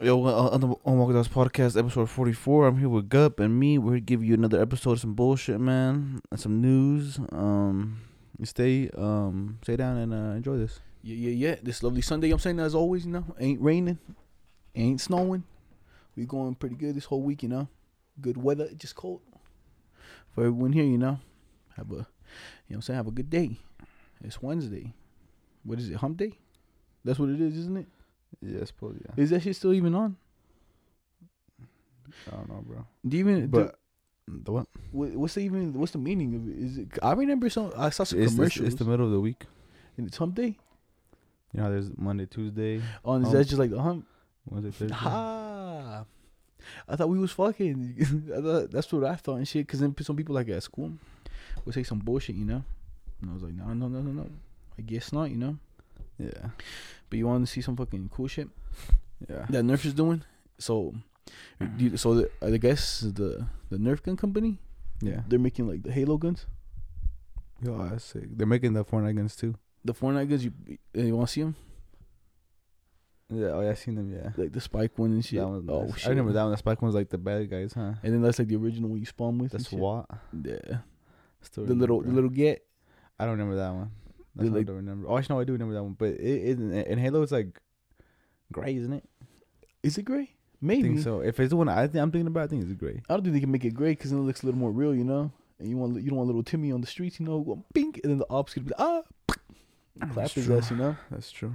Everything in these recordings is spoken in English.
Yo, on the Dogs podcast, episode 44. I'm here with Gup and me. We're here to give you another episode of some bullshit, man, and some news. Um, stay, um, stay down and uh, enjoy this. Yeah, yeah, yeah. This lovely Sunday. I'm saying as always, you know, ain't raining, ain't snowing. We going pretty good this whole week, you know. Good weather, just cold. For everyone here, you know, have a, you know, I'm saying, have a good day. It's Wednesday. What is it? Hump day. That's what it is, isn't it? Yeah, I suppose, yeah. Is that shit still even on? I don't know, bro. Do you even? But the what? what- what's the even? What's the meaning of it? Is it? I remember some. I saw some It's, it's, commercials. it's the middle of the week. and it's hump day. You know, there's Monday, Tuesday, Oh, and is that just like the hump? Wednesday, Thursday. Ah, I thought we was fucking. I thought, that's what I thought and shit. Cause then some people like at school would say some bullshit, you know. And I was like, no, no, no, no, no. I guess not, you know. Yeah, But you want to see some fucking cool shit yeah. that Nerf is doing. So, do you- mm-hmm. so the, I guess the the Nerf gun company, Yeah. they're making like the Halo guns, Yo, that's sick. They're making the Fortnite guns too. the Fortnite guns. You eh, you want to see them? Yeah, oh yeah, I seen them, yeah. Like the spike one and shit. One's oh nice. shit! I remember that one. The Spike one's like the bad guys, huh? And then that's like the original one you spawn with. The. SWAT. Yeah. Still The little the little get. I don't remember that one. That's I like- don't remember. Oh, actually, no, I do remember that one. But it, it in Halo, it's like gray, isn't it? Is it gray? I Maybe. think so. If it's the one I think I'm thinking about, I think it's gray. I don't think they can make it gray because then it looks a little more real, you know. And you want you don't want little Timmy on the streets, you know, going pink, and then the ops could be like, ah, clap his ass, you know. That's true.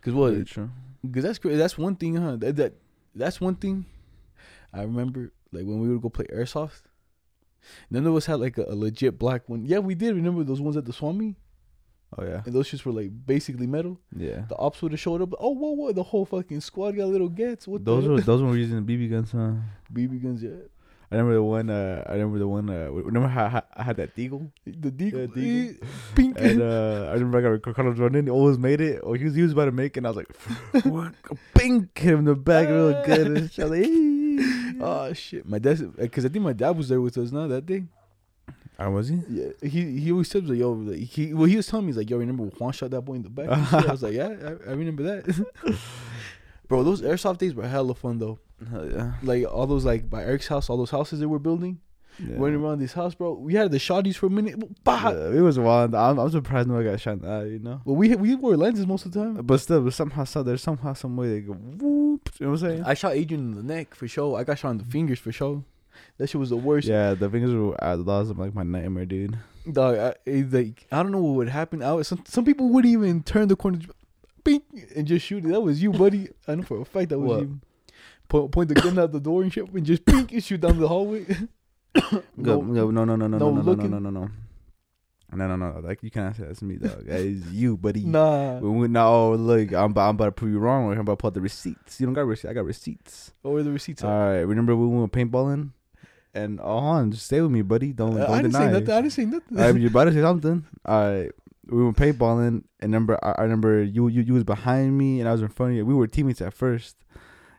Because what? True. Because that's great. That's one thing, huh? That, that that's one thing. I remember like when we would go play airsoft. None of us had like a, a legit black one. Yeah, we did. Remember those ones at the Swami? Oh yeah. And those shits were like basically metal. Yeah. The ops would have showed up. Oh, whoa, whoa! The whole fucking squad got little gets. What Those the were those were using BB guns, huh? BB guns? Yeah, I remember the one. Uh, I remember the one. Uh, remember how I had that deagle, the deagle, Yeah, deagle. eh, pink. and uh, I remember I got Carlos running. Always made it. Or he was he was about to make it. and I was like, what? Hit him in the back real good. And. I was like, "Ee." Oh shit! My dad, because I think my dad was there with us now that day. Oh, was he? Yeah, he he always said like, yo, like, he well he was telling me he's like, yo, remember when Juan shot that boy in the back? I was like, yeah, I, I remember that. Bro, those airsoft days were hella fun though. Hell yeah. Like all those like by Eric's house, all those houses they were building, yeah. running around this house, bro. We had the shotties for a minute. Bah! Yeah, it was wild. I'm, I'm surprised no one got shot in the eye, you know. But we we wore lenses most of the time. But still, but somehow, so there's somehow, some way they go whoop. You know what I'm saying? I shot Adrian in the neck for sure. I got shot in the fingers for sure. That shit was the worst. yeah, the fingers were uh, that was like my nightmare, dude. Dog, I, it, like I don't know what would happen. I was, some some people wouldn't even turn the corner, bink, and just shoot it. That was you, buddy. I know for a fact that was What? you. Point, point the gun out the door and shit, and just pink and shoot down the hallway. No, no, no, no, no, no, no, no no, no, no, looking. no, no, no, no, no, no. Like you can't say that's me, dog. That is you, buddy. nah. When we now look, I'm I'm about to prove you wrong. I'm about to pull out the receipts. You don't got receipts. I got receipts. What were the receipts? All at? right. Remember when we went paintballing? And oh, on, just stay with me, buddy. Don't Uh, don't I didn't deny. say nothing. I didn't say nothing. I you about to say something. Right. We went paintballing, and remember, I, I remember you, you you was behind me, and I was in front of you. We were teammates at first,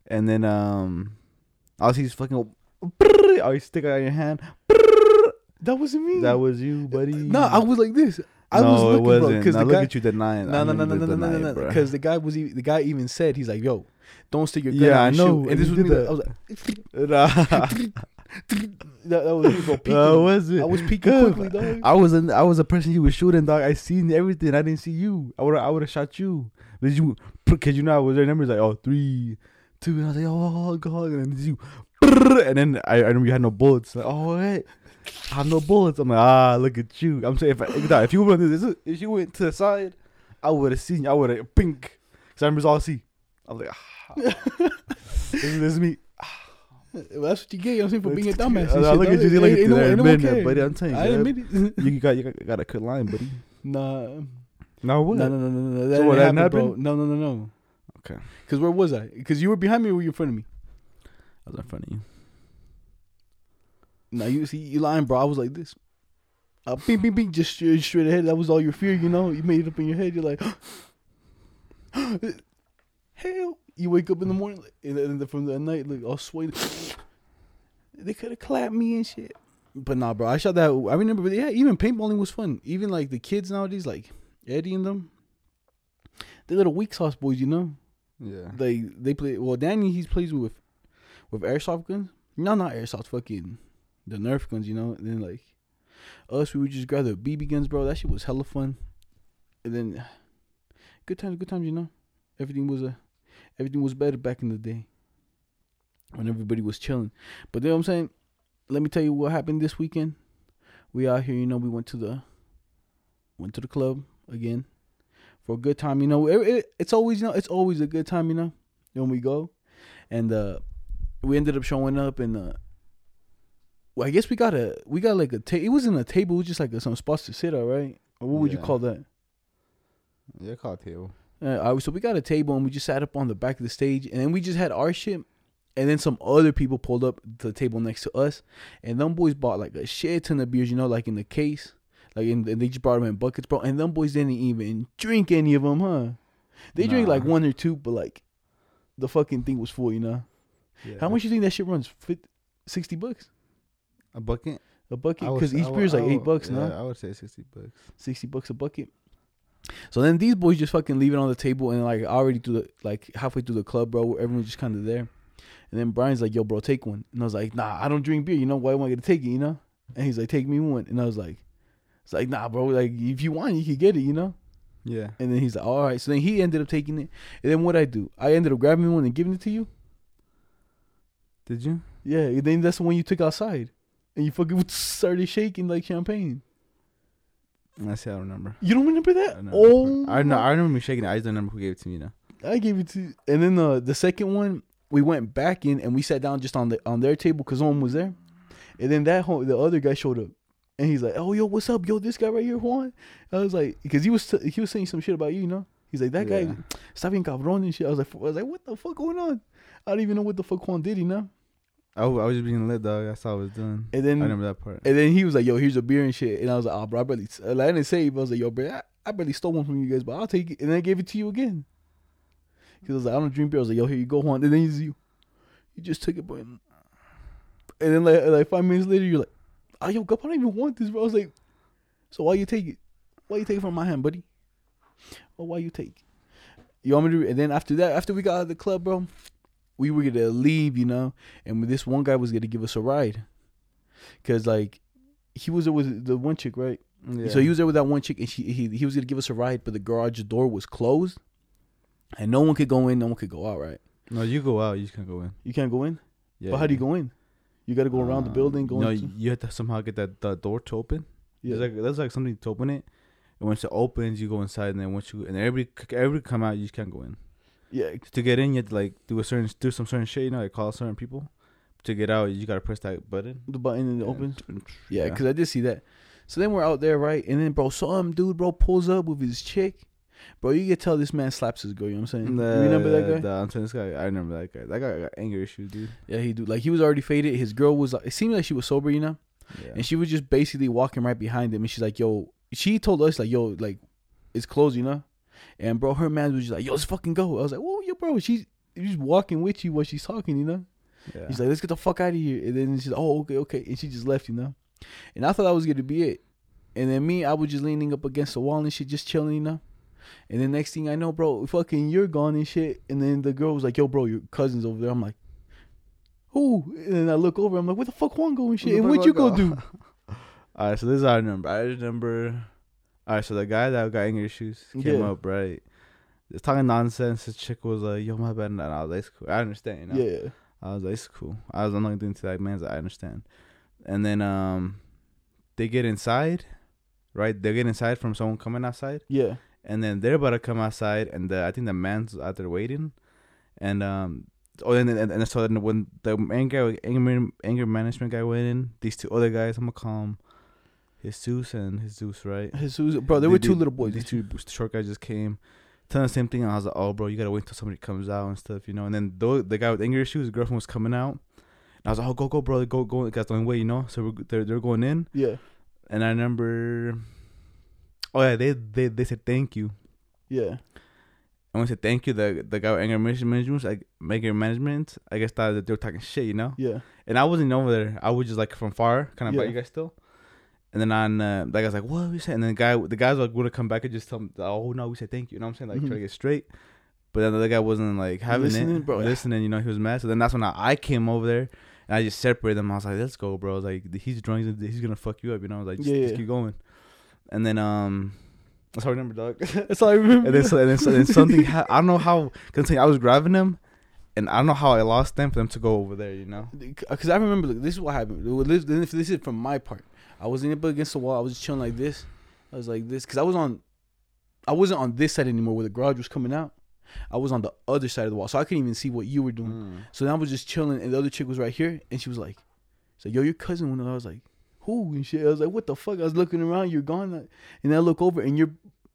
and then um, I was he's fucking. Oh, you stick it out your hand. that wasn't me. That was you, buddy. no. I was like this. I no, was looking, it wasn't. because the look guy. at you denying. No, no, no, no, no, no, no, no, it, no. bruh. Because the guy was, the guy even said, he's like, "Yo, don't stick your gun Yeah, I know, shoot." And and this was me. that. I was like. that, that was me, bro. Peeking. Uh, was it? I was peeking quickly, dog. I was in, I was a person you was shooting, dog. I seen everything. I didn't see you. I would I would have shot you. But you, cause you know I was there. Numbers like oh three, two. And I was like oh god, and then you, and then I, I remember you had no bullets. Like oh wait, I have no bullets. I'm like ah look at you. I'm saying if I, if, you went to this, if you went to the side, I would have seen you. I would have pink. Cause I remember all see. I'm like ah, this, is- this is me. Well, that's what you get. You know what I'm saying for being a dumbass. And shit, look at you, look at Ain't no- ain't no admit it, buddy. I'm telling you, I admit it. You got you got, a good line, buddy. Nah. No what? No, no, no, no, no. That So what, didn't that happen, bro. happened? No, no, no, no. Okay. Because where was I? Because you were behind me or were you in front of me? I was in front of you. Now you see, you lying, bro. I was like this. Uh, bing, bing, bing, just straight, straight ahead. That was all your fear, you know. You made it up in your head. You're like, hell. You wake up in the morning, like, and then from the night, like all sweaty. They could have clapped me and shit. But nah, bro. I shot that. I remember, but yeah, even paintballing was fun. Even like the kids nowadays, like Eddie and them, they little weak sauce boys, you know. Yeah. They they play. Well, Danny he's plays with with airsoft guns. No, not airsoft. Fucking the Nerf guns. You know. And then like us, we would just grab the BB guns, bro. That shit was hella fun. And then good times, good times. You know, everything was a everything was better back in the day when everybody was chilling. But you know what I'm saying? Let me tell you what happened this weekend. We out here, you know, we went to the went to the club again for a good time. You know, it, it, it's always you know it's always a good time. You know, when we go, and uh we ended up showing up and uh well, I guess we got a we got like a ta- it wasn't a table, it was just like a, some spots to sit at, right? Or what would you call that? Yeah, call table. Uh, so we got a table and we just sat up on the back of the stage, and then we just had our shit, and then some other people pulled up to the table next to us, and them boys bought like a shit ton of beers, you know, like in the case, like in, and they just brought them in buckets, bro. And them boys didn't even drink any of them, huh? They drank like one or two, but like the fucking thing was full, you know. Yeah. How much you think that shit runs? Fif- Sixty bucks A bucket? a bucket? Because each beer is like I eight bucks, yeah, no? I would say sixty bucks. 60 bucks a bucket. So then these boys just fucking leave it on the table and like already through the like halfway through the club, bro. Everyone's just kind of there. And then Brian's like, "Yo, bro, take one." And I was like, "Nah, I don't drink beer. You know why am I gonna take it? You know?" And he's like, "Take me one." And I was like, "It's like, nah, bro. Like if you want, you can get it. You know?" Yeah. And then he's like, "All right." So then he ended up taking it. And then what I do? I ended up grabbing one and giving it to you. Did you? Yeah. And then that's the one you took outside, and you fucking started shaking like champagne. I see. I don't remember. You don't remember I that? don't Oh. I know. I remember me shaking it. I just don't remember who gave it to me. Know. I gave it to, and then the the second one we went back in and we sat down just on the on their table because no one was there, and then that whole, the other guy showed up, and he's like, "Oh yo, what's up, yo, this guy right here, Juan." I was like, because he was t- he was saying some shit about you, you know. He's like, that guy, Yeah. está bien cabrón and shit. I was like, I was like, what the fuck going on? I don't even know what the fuck Juan did, you know. I was just being lit, dog. That's all I was doing. And then I remember that part. and then he was like, "Yo, here's a beer and shit," and I was like, "Oh, bro, I barely." Like, I didn't say, it, but I was like, "Yo, bro, I, I barely stole one from you guys, but I'll take it." And then I gave it to you again. I was like, "I don't drink beer." I was like, "Yo, here you go, Juan." And then he's you, you just took it, bro. And then like like five minutes later, you're like, "Oh, yo, Gup, I don't even want this, bro." I was like, "So why you take it? Why you take it from my hand, buddy? Or why you take?" You want me to? And then after that, after we got out of the club, bro, we were gonna leave, you know, and this one guy was gonna give us a ride, cause like he was there with the one chick, right? Yeah. So he was there with that one chick, and she he he was gonna give us a ride, but the garage door was closed, and no one could go in, no one could go out, right? No, you go out. You just can't go in. You can't go in. Yeah. but how do you go in? You got to go around the um, building, go No, into. you have to somehow get that the door to open. Yeah. There's like there's like something to open it. And once it opens, you go inside, and then once you and every everybody come out, you just can't go in. yeah, To get in, you have to like do a certain do some certain shit, you know, like call certain people. To get out, you gotta press that button. the button and it Yeah. opens. Yeah, because I did see that. So then we're out there, right? And then, bro, some dude, bro, pulls up with his chick. Bro, you can tell this man slaps his girl. You know what I'm saying? The, you remember that guy? The, I'm saying this guy. I remember that guy. That guy got anger issues, dude. Yeah, he do. Like he was already faded. His girl was. like It seemed like she was sober, you know. Yeah. And she was just basically walking right behind him, and she's like, "Yo," she told us like, "Yo, like, it's closed," you know. And bro, her man was just like, "Yo, let's fucking go." I was like, "Whoa, yo, bro, she's she's walking with you while she's talking, you know." yeah. He's like, "Let's get the fuck out of here." And then she's like, "Oh, okay, okay," and she just left, you know. And I thought that was gonna be it. And then me, I was just leaning up against the wall and shit, just chilling, you know. And then next thing I know, bro, fucking you're gone and shit. And then the girl was like, "Yo, bro, your cousin's over there." I'm like, "Who?" And then I look over. I'm like, "Where the fuck Juan go and shit?" And what you go do? All right, so this is our number. I remember. All right, so the guy that got anger issues came Yeah. up right. Just talking nonsense. This chick was like, "Yo, my bad," and I was like, "It's cool. I understand." You know? Yeah. I was like, "It's cool." I was not gonna into that man's. I understand. And then um, they get inside, right? They get inside from someone coming outside, Yeah. And then they're about to come outside, and the, I think the man's out there waiting, and um. Oh, and then and, and so then when the anger anger anger management guy went in, these two other guys, I'm gonna call them Jesus and Jesus, right? Jesus, bro, there They- were two little boys. These two short guys just came, telling the same thing. And I was like, "Oh, bro, you gotta wait until somebody comes out and stuff, you know." And then the the guy with anger issues, his girlfriend was coming out. And I was like, "Oh, go, go, bro, go, go." That's the only way, you know. So we're, they're they're going in, Yeah. and I remember. Oh yeah, they they they said thank you. Yeah. And when I said thank you, the the guy with anger management, was like anger management, I guess thought that they were talking shit, you know. Yeah. And I wasn't over there. I was just like from far, kind of Yeah. you guys still. And then on uh, that guy's like, "What we said?" And then the guy, the guys like gonna come back and just tell him, "Oh no, we said thank you." You know what I'm saying? Like Mhm. try to get straight. But then the other guy wasn't like having Listening, it, bro. Listening, you know, he was mad. So then that's when I, I came over there and I just separated them. I was like, "Let's go, bro." I was like, "He's drunk. He's, he's gonna fuck you up," you know. I was like, just, Yeah, just yeah. keep going. And then um, that's all I remember, dog. That's all I remember. and then so, and then, so, then something ha- I don't know how. Cause I was grabbing them, and I don't know how I lost them for them to go over there. You know. because I remember look, this is what happened. This, this is from my part. I was in against the wall. I was just chilling like this. I was like this because I was on. I wasn't on this side anymore where the garage was coming out. I was on the other side of the wall, so I couldn't even see what you were doing. Mm. So then I was just chilling, and the other chick was right here, and she was like, "So yo, your cousin." When I was like, "Who?" and shit. I was like, "What the fuck?" I was looking around. You're gone, and I look over, and you're,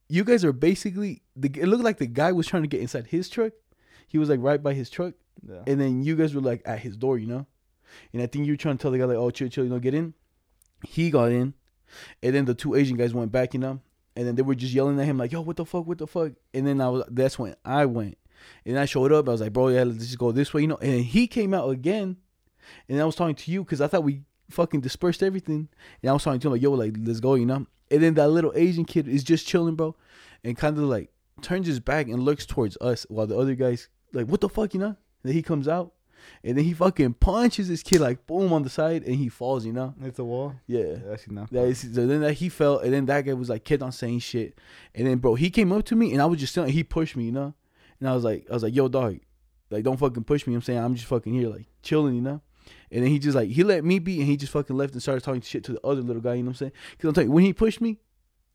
you guys are basically. The, it looked like the guy was trying to get inside his truck. He was like right by his truck, Yeah. and then you guys were like at his door, you know. And I think you were trying to tell the guy like, "Oh, chill, chill, you know, get in." He got in, and then the two Asian guys went back, you know. And then they were just yelling at him like, "Yo, what the fuck, what the fuck?" And then I was, that's when I went, and I showed up. I was like, "Bro, yeah, let's just go this way," you know. And he came out again, and I was talking to you because I thought we fucking dispersed everything. And I was talking to him like, "Yo, like, let's go," you know. And then that little Asian kid is just chilling, bro, and kind of like turns his back and looks towards us while the other guys like, "What the fuck," you know. And then he comes out, and then he fucking punches this kid like boom on the side, and he falls, you know. It's a wall. Yeah. Yeah, actually not. That is, so then that he fell, and then that guy was like kept on saying shit, and then bro, he came up to me, and I was just telling, he pushed me, you know, and I was like, I was like, yo, dog, like don't fucking push me. I'm saying I'm just fucking here, like chilling, you know. And then he just like he let me be, and he just fucking left and started talking shit to the other little guy. You know what I'm saying? Because I'm telling you, when he pushed me,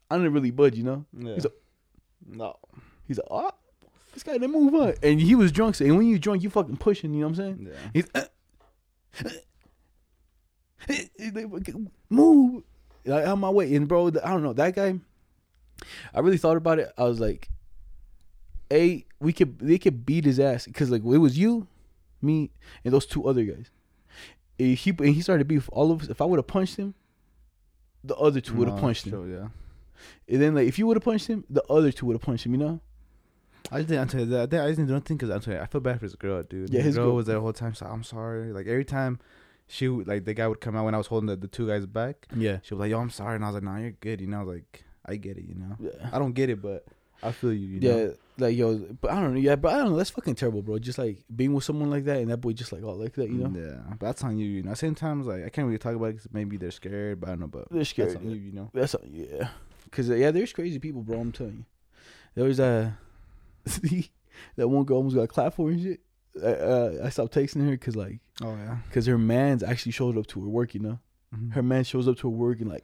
I didn't really budge, you know. Yeah. He's a- no. He's like, oh, ah, this guy didn't move on, and he was drunk. So, and when you drunk, you fucking pushing. You know what I'm saying? Yeah. He's uh, uh, uh, They fucking move like on my way. And bro, I don't know that guy. I really thought about it. I was like, a we could they could beat his ass because like it was you, me, and those two other guys. And he and he started to beef all of us. If I would have punched him, the other two would have No, punched him. yeah. And then like if you would have punched him, the other two would have punched him. You know? I just didn't. Tell that. I just didn't do nothing because you, I feel bad for his girl, dude. Yeah, his his girl girl- was there the whole time. So I'm sorry. Like every time, she would- like the guy would come out when I was holding the, the two guys back. Yeah. She was like, "Yo, I'm sorry," and I was like, "Nah, you're good." You know, like, "I get it." You know, Yeah. I don't get it, but I feel you. you yeah, know? Like yo, but I don't know. Yeah, but I don't know. That's fucking terrible, bro. Just like being with someone like that, and that boy just like all like that, you know. Yeah, but that's on you. You know, same times like I can't really talk about it because maybe they're scared, but I don't know. But They're scared. That's on you. You know. That's yeah, cause uh, yeah, there's crazy people, bro. I'm telling you. There was uh, that one girl almost got clapped for and shit. I, uh, I stopped texting her because like, Oh yeah. cause her man's actually showed up to her work, you know. Mhm. Her man shows up to her work and like,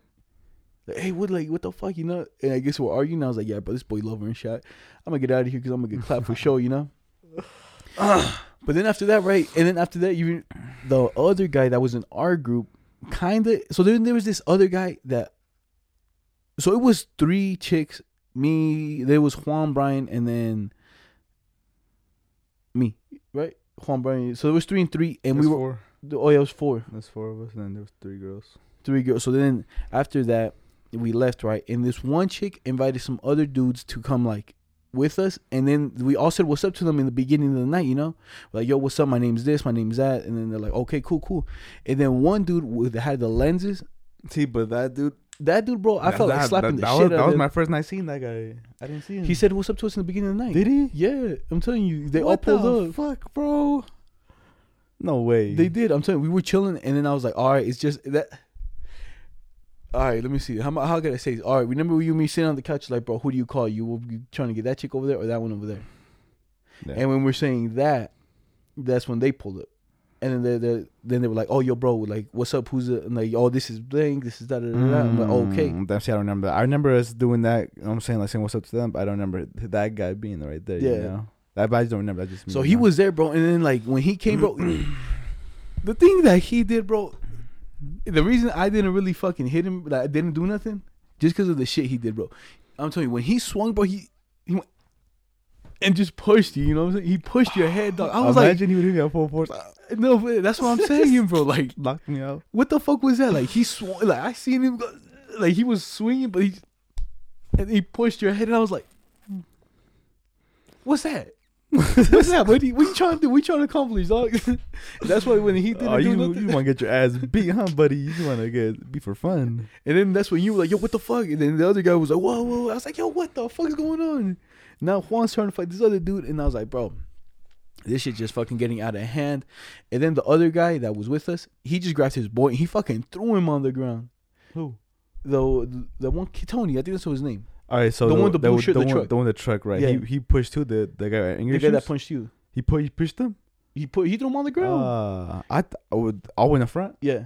like, hey, what, like, what the fuck, you know? And I guess we're arguing. I was like, yeah, but this boy love her and shot. I'm gonna get out of here because I'm gonna get clapped for show, you know. but then after that, right? And then after that, you, the other guy that was in our group, kind of. So then there was this other guy that. So it was three chicks. Me, there was Juan Brian, and then me, right? Juan Brian. So there was three and three, and we were. four. Oh yeah, it was four There's four of us, and then there was three girls. three girls. So then after that, we left, right? And this one chick invited some other dudes to come like with us, and then we all said what's up to them in the beginning of the night, you know, like yo, what's up? My name's this, my name's that, and then they're like, okay, cool, cool. And then one dude with had the lenses. See, but that dude, That dude, bro, I that- felt like that- slapping that, the shit was, out That was my first night seeing that guy. I didn't see him. He said what's up to us in the beginning of the night. "Did he? Yeah, I'm telling you, they all pulled the up. Fuck, bro. No way. They did. I'm telling you, we were chilling, and then I was like, all right, it's just that. All right, let me see. How how can I say? This? All right, remember you and me sitting on the couch, like, bro, who do you call? You will you trying to get that chick over there or that one over there? Yeah. And when we're saying that, that's when they pulled up, and then they they then they were like, oh, yo, bro, like, what's up? Who's it? And like, oh, this is blank. This is da da da. da. I'm like, okay. Mm, That's I don't remember that. I remember us doing that. I'm saying like saying what's up to them, but I don't remember that guy being right there. Yeah. You know? I just don't remember. That just So he you was there, bro. And then like when he came, bro, the thing that he did, bro. The reason I didn't really fucking hit him, that I didn't do nothing, just because of the shit he did, bro. I'm telling you, when he swung, bro, he he went and just pushed you. You know what I'm saying? He pushed your head, dog. I was Imagine he would hit me at full force. Uh, no, but that's what I'm saying, bro. Like, Knocked me out. what the fuck was that? Like he swung, like I seen him, go, like he was swinging, but he and he pushed your head, and I was like, hmm, what's that? What's that? What, you, what you trying to do? What you trying to accomplish, dog? that's why when he didn't Oh, do you nothing, you want to get your ass beat, huh, buddy? You want to get be for fun. and then that's when you were like, "Yo, what the fuck?" And then the other guy was like, "Whoa, whoa!" I was like, "Yo, what the fuck is going on?" Now Juan's trying to fight this other dude, and I was like, bro, this shit just fucking getting out of hand. And then the other guy that was with us, he just grabbed his boy and he fucking threw him on the ground. Who? The the one Tony, I think that's his name. All right, so The one with the blue shirt, the, the one, truck. the one the truck, right? Yeah. He he pushed who the the guy in The guy that punched you. he put he pushed him. He put he threw him on the ground. Uh, I th- I would all in the front. yeah.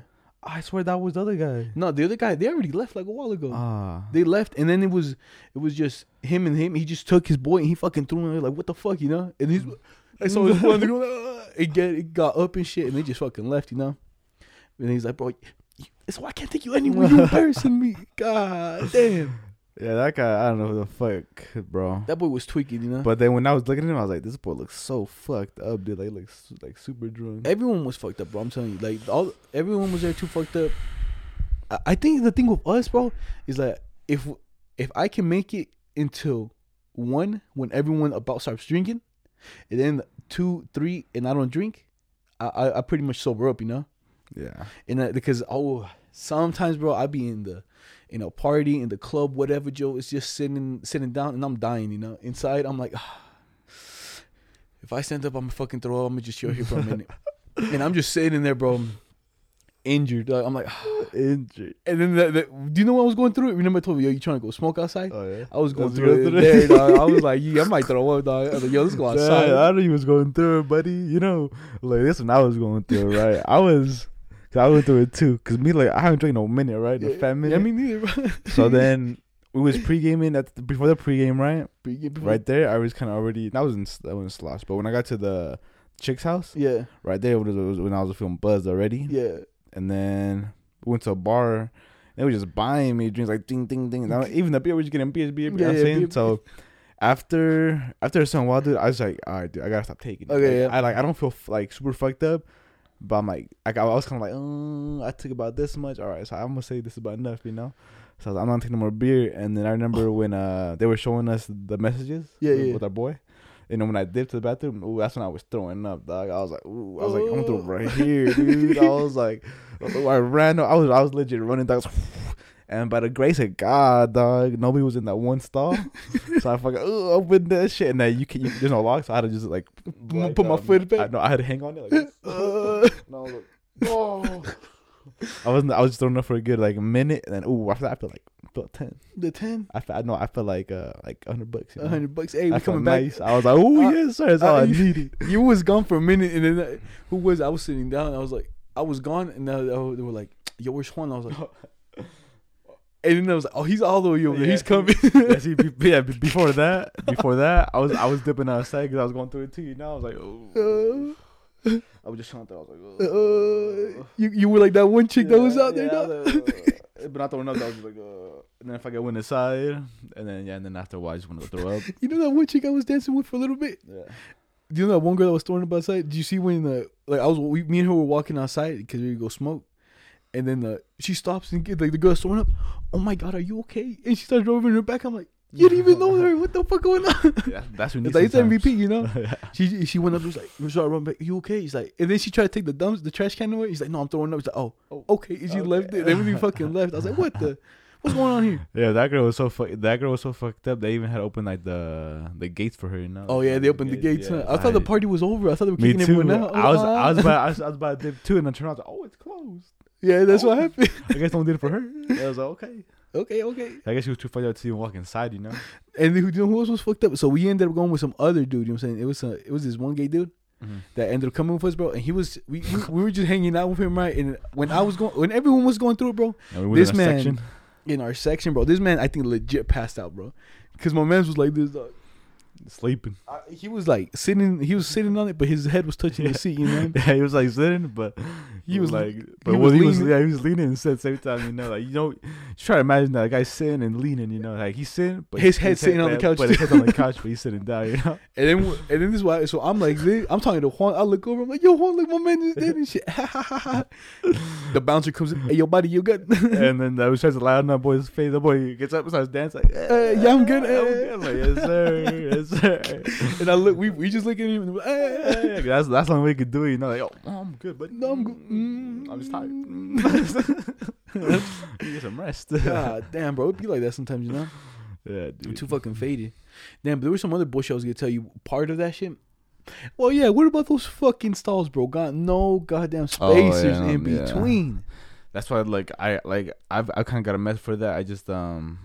I swear that was the other guy. No, the other guy, they already left like a while ago. Ah, They left, and then it was it was just him and him. He just took his boy and he fucking threw him. Like what the fuck, you know? And he's I saw his boy on the ground. It get it got up and shit, and they just fucking left, you know. And he's like, bro, that's why I can't take you anywhere. You embarrassing me. God damn. Yeah, that guy. I don't know who the fuck, bro. That boy was tweaking, you know. But then when I was looking at him, I was like, this boy looks so fucked up, dude. Like, he looks like super drunk. everyone was fucked up, bro. I'm telling you, like all everyone was there too fucked up. I, I think the thing with us, bro, is that if if I can make it until one when everyone about starts drinking, and then two, three, and I don't drink, I I, I pretty much sober up, you know. Yeah. And uh, because oh, sometimes, bro, I be in the you know party in the club, whatever. Joe is just sitting sitting down, and I'm dying, you know. Inside, I'm like. ah. If I stand up, I'm gonna fucking throw up. I'm gonna just chill here for a minute. and I'm just sitting in there, bro, injured. Like, I'm like, Injured. and then the, the, do you know what I was going through? Remember I told you, yo, you trying to go smoke outside? Oh yeah. I was going through good it there, dog. I was like, yeah, I might throw up, dog. I was like, yo, let's go outside. Yeah, I knew you was going through it, buddy. You know, like this one I was going through, right? I was, cause I went through it too. Cause me, like, I haven't drank no minute, right? No fat minute. Yeah, me neither, so then we was pre gaming at the, before the pre game, right? Right. Right there, I was kind of already. That was in that was in slosh, but when I got to the chick's house, Yeah. right there was, was when I was feeling buzzed already, Yeah. and then we went to a bar. They were just buying me drinks like ding ding ding. Now, even the beer was getting beer, beer, beer. Yeah, you know what yeah, I'm saying beer, so. After after a certain while, dude, I was like, all right, dude, I gotta stop taking. it. Okay, Like, yeah. I like I don't feel like super fucked up, but I'm like I, got- I was kind of like, uh, I took about this much. All right, so I'm gonna say this is about enough, you know. So I was like, I'm not taking no more beer. And then I remember when uh they were showing us the messages, Yeah, with, yeah. with our boy. And then when I dipped to the bathroom, ooh, that's when I was throwing up, dog. I was like, ooh, I was like, I'm gonna throw right here, dude. I was like, I ran, I was, I was legit running, dog. And by the grace of God, dog, nobody was in that one stall. so I fucking ooh, opened that shit, and then you can, you, there's no lock, so I had to just like, like, Put my foot back. I, no, I had to hang on it like this. Uh, And I was like, oh. I wasn't. I was just throwing up for a good like a minute, and then ooh, after that, I feel like I felt ten. the 10, I felt, I know I felt like uh like hundred bucks. You know? 100 bucks. Hey, I we coming back. nice. I was like, oh yes, sir. That's all uh, I needed. You was gone for a minute, and then uh, who was? I was sitting down. I was like, I was gone, and now they were like, "Yo, where's Juan?" I was like, and then I was like, "Oh, he's all the way over there. Yeah, He's coming." yeah, see, be, yeah, be- before that, before that, I was I was dipping outside because I was going through it too. You know, I was like, oh. Uh, I was just trying to. I was like, uh, oh. you you were like that one chick that was Yeah, out there. yeah. I like, uh, but not throwing up. I was just like, uh, and then if I get went inside, and then yeah, and then after a while, I just wanted to throw up. You know that one chick I was dancing with for a little bit. Yeah. Do you know that one girl that was throwing up outside? Did you see when the like I was we, me and her were walking outside because we go smoke, and then uh, she stops and get, like the girl's throwing up. Oh my god, are you okay? And she starts rubbing her back. I'm like, you didn't even know her. What the fuck going on? yeah, that's when It's like it's MVP, you know. yeah. She she went up, was like, started running back. You okay? He's like, and then she tried to take the dumps, the trash can away. He's like, no, I'm throwing up. He's like, oh, Oh, okay. And she okay. left it. Then we fucking left. I was like, what the, what's going on here? Yeah, that girl was so fu- that girl was so fucked up. They even had to open like the the gates for her. You know. Oh yeah, they opened the gates. yeah. huh? I thought the party was over. I thought they were kicking everyone out. I was I was about I was, I was about to dip too, and then turn out, like, oh, it's closed. Yeah, that's what Oh. happened. I guess someone did it for her. I was like, okay. okay, okay. I guess she was too fucked up to even walk inside. You know. And you know who else was fucked up? So we ended up going with some other dude. You know what I'm saying? It was uh, it was this one gay dude that ended up coming with us, bro. And he was we we, we were just hanging out with him, right? And when I was going, when everyone was going through it, bro, we This in man- section. in our section, bro, this man I think legit passed out, bro. Cause my man was like this, dog. sleeping. I, he was like sitting, he was sitting on it, but his head was touching the seat. You know, Yeah, he was like sitting, but He was- like, he but was when he was, yeah, he was leaning and said same time, you know, like you know, you try to imagine that guy sitting and leaning, you know, like he's sitting, but His head sitting on the couch but his head's on the couch, but he's sitting down, you know. and then and then this is why. So I'm like, I'm talking to Juan. I look over, I'm like, yo, Juan, look, my man is dead and shit. the bouncer comes in, hey, yo, buddy, you good? and then I was trying to lie on that boy's face. The boy gets up and starts dancing, like, Uh, yeah, I'm good. I'm good. I'm like, yes sir, yes sir. and I look, we we just look at him. Yeah, that's that's the only way you could do it, you know. Like, oh, I'm good, but No, I'm good. Mm. I'm just tired. you get some rest. God damn, bro, it be like that sometimes, you know. yeah, I'm dude. too fucking faded. Damn, but there was some other bullshit I was gonna tell you. Part of that shit. Well, yeah. What about those fucking stalls, bro? Got no goddamn Oh, spacers yeah, in yeah. between. That's why like I like I've I kind of got a method for that. I just um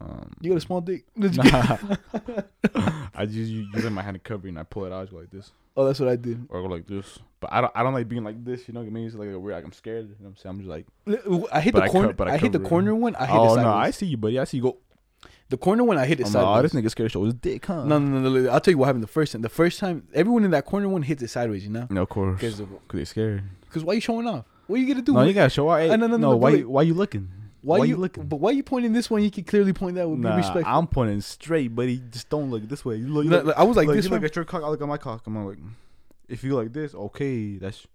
um You got a small dick? nah. I just use my hand to cover and I pull it out. I go like this Oh, that's what I did. or I go like this. But I don't I don't like being like this. You know, it makes it like a weird. Like I'm scared. You know what I'm saying? I'm just like I hit the I co- corner. but I I, hit the it. corner one. I hit oh it sideways. no, I see you, buddy. I see you go. the corner one. I hit it I'm like, oh, this nigga scared to show his dick, huh? no, no, no, no. I'll tell you what happened the first time. The first time, everyone in that corner one hits it sideways. You know, no, of course. because Cause they scared. because why you showing off? What are you gonna do? No, you gotta show out. Hey, Uh, no, no, no, no, why? you- why you looking? why, why you, you looking? But why you pointing this one? You can clearly point that. Would Nah, be respectful. I'm pointing straight, buddy. Just don't look this way. You look. You look like, I was like look, this you look at your cock. I look at my cock. I'm like, if you like this, okay, that's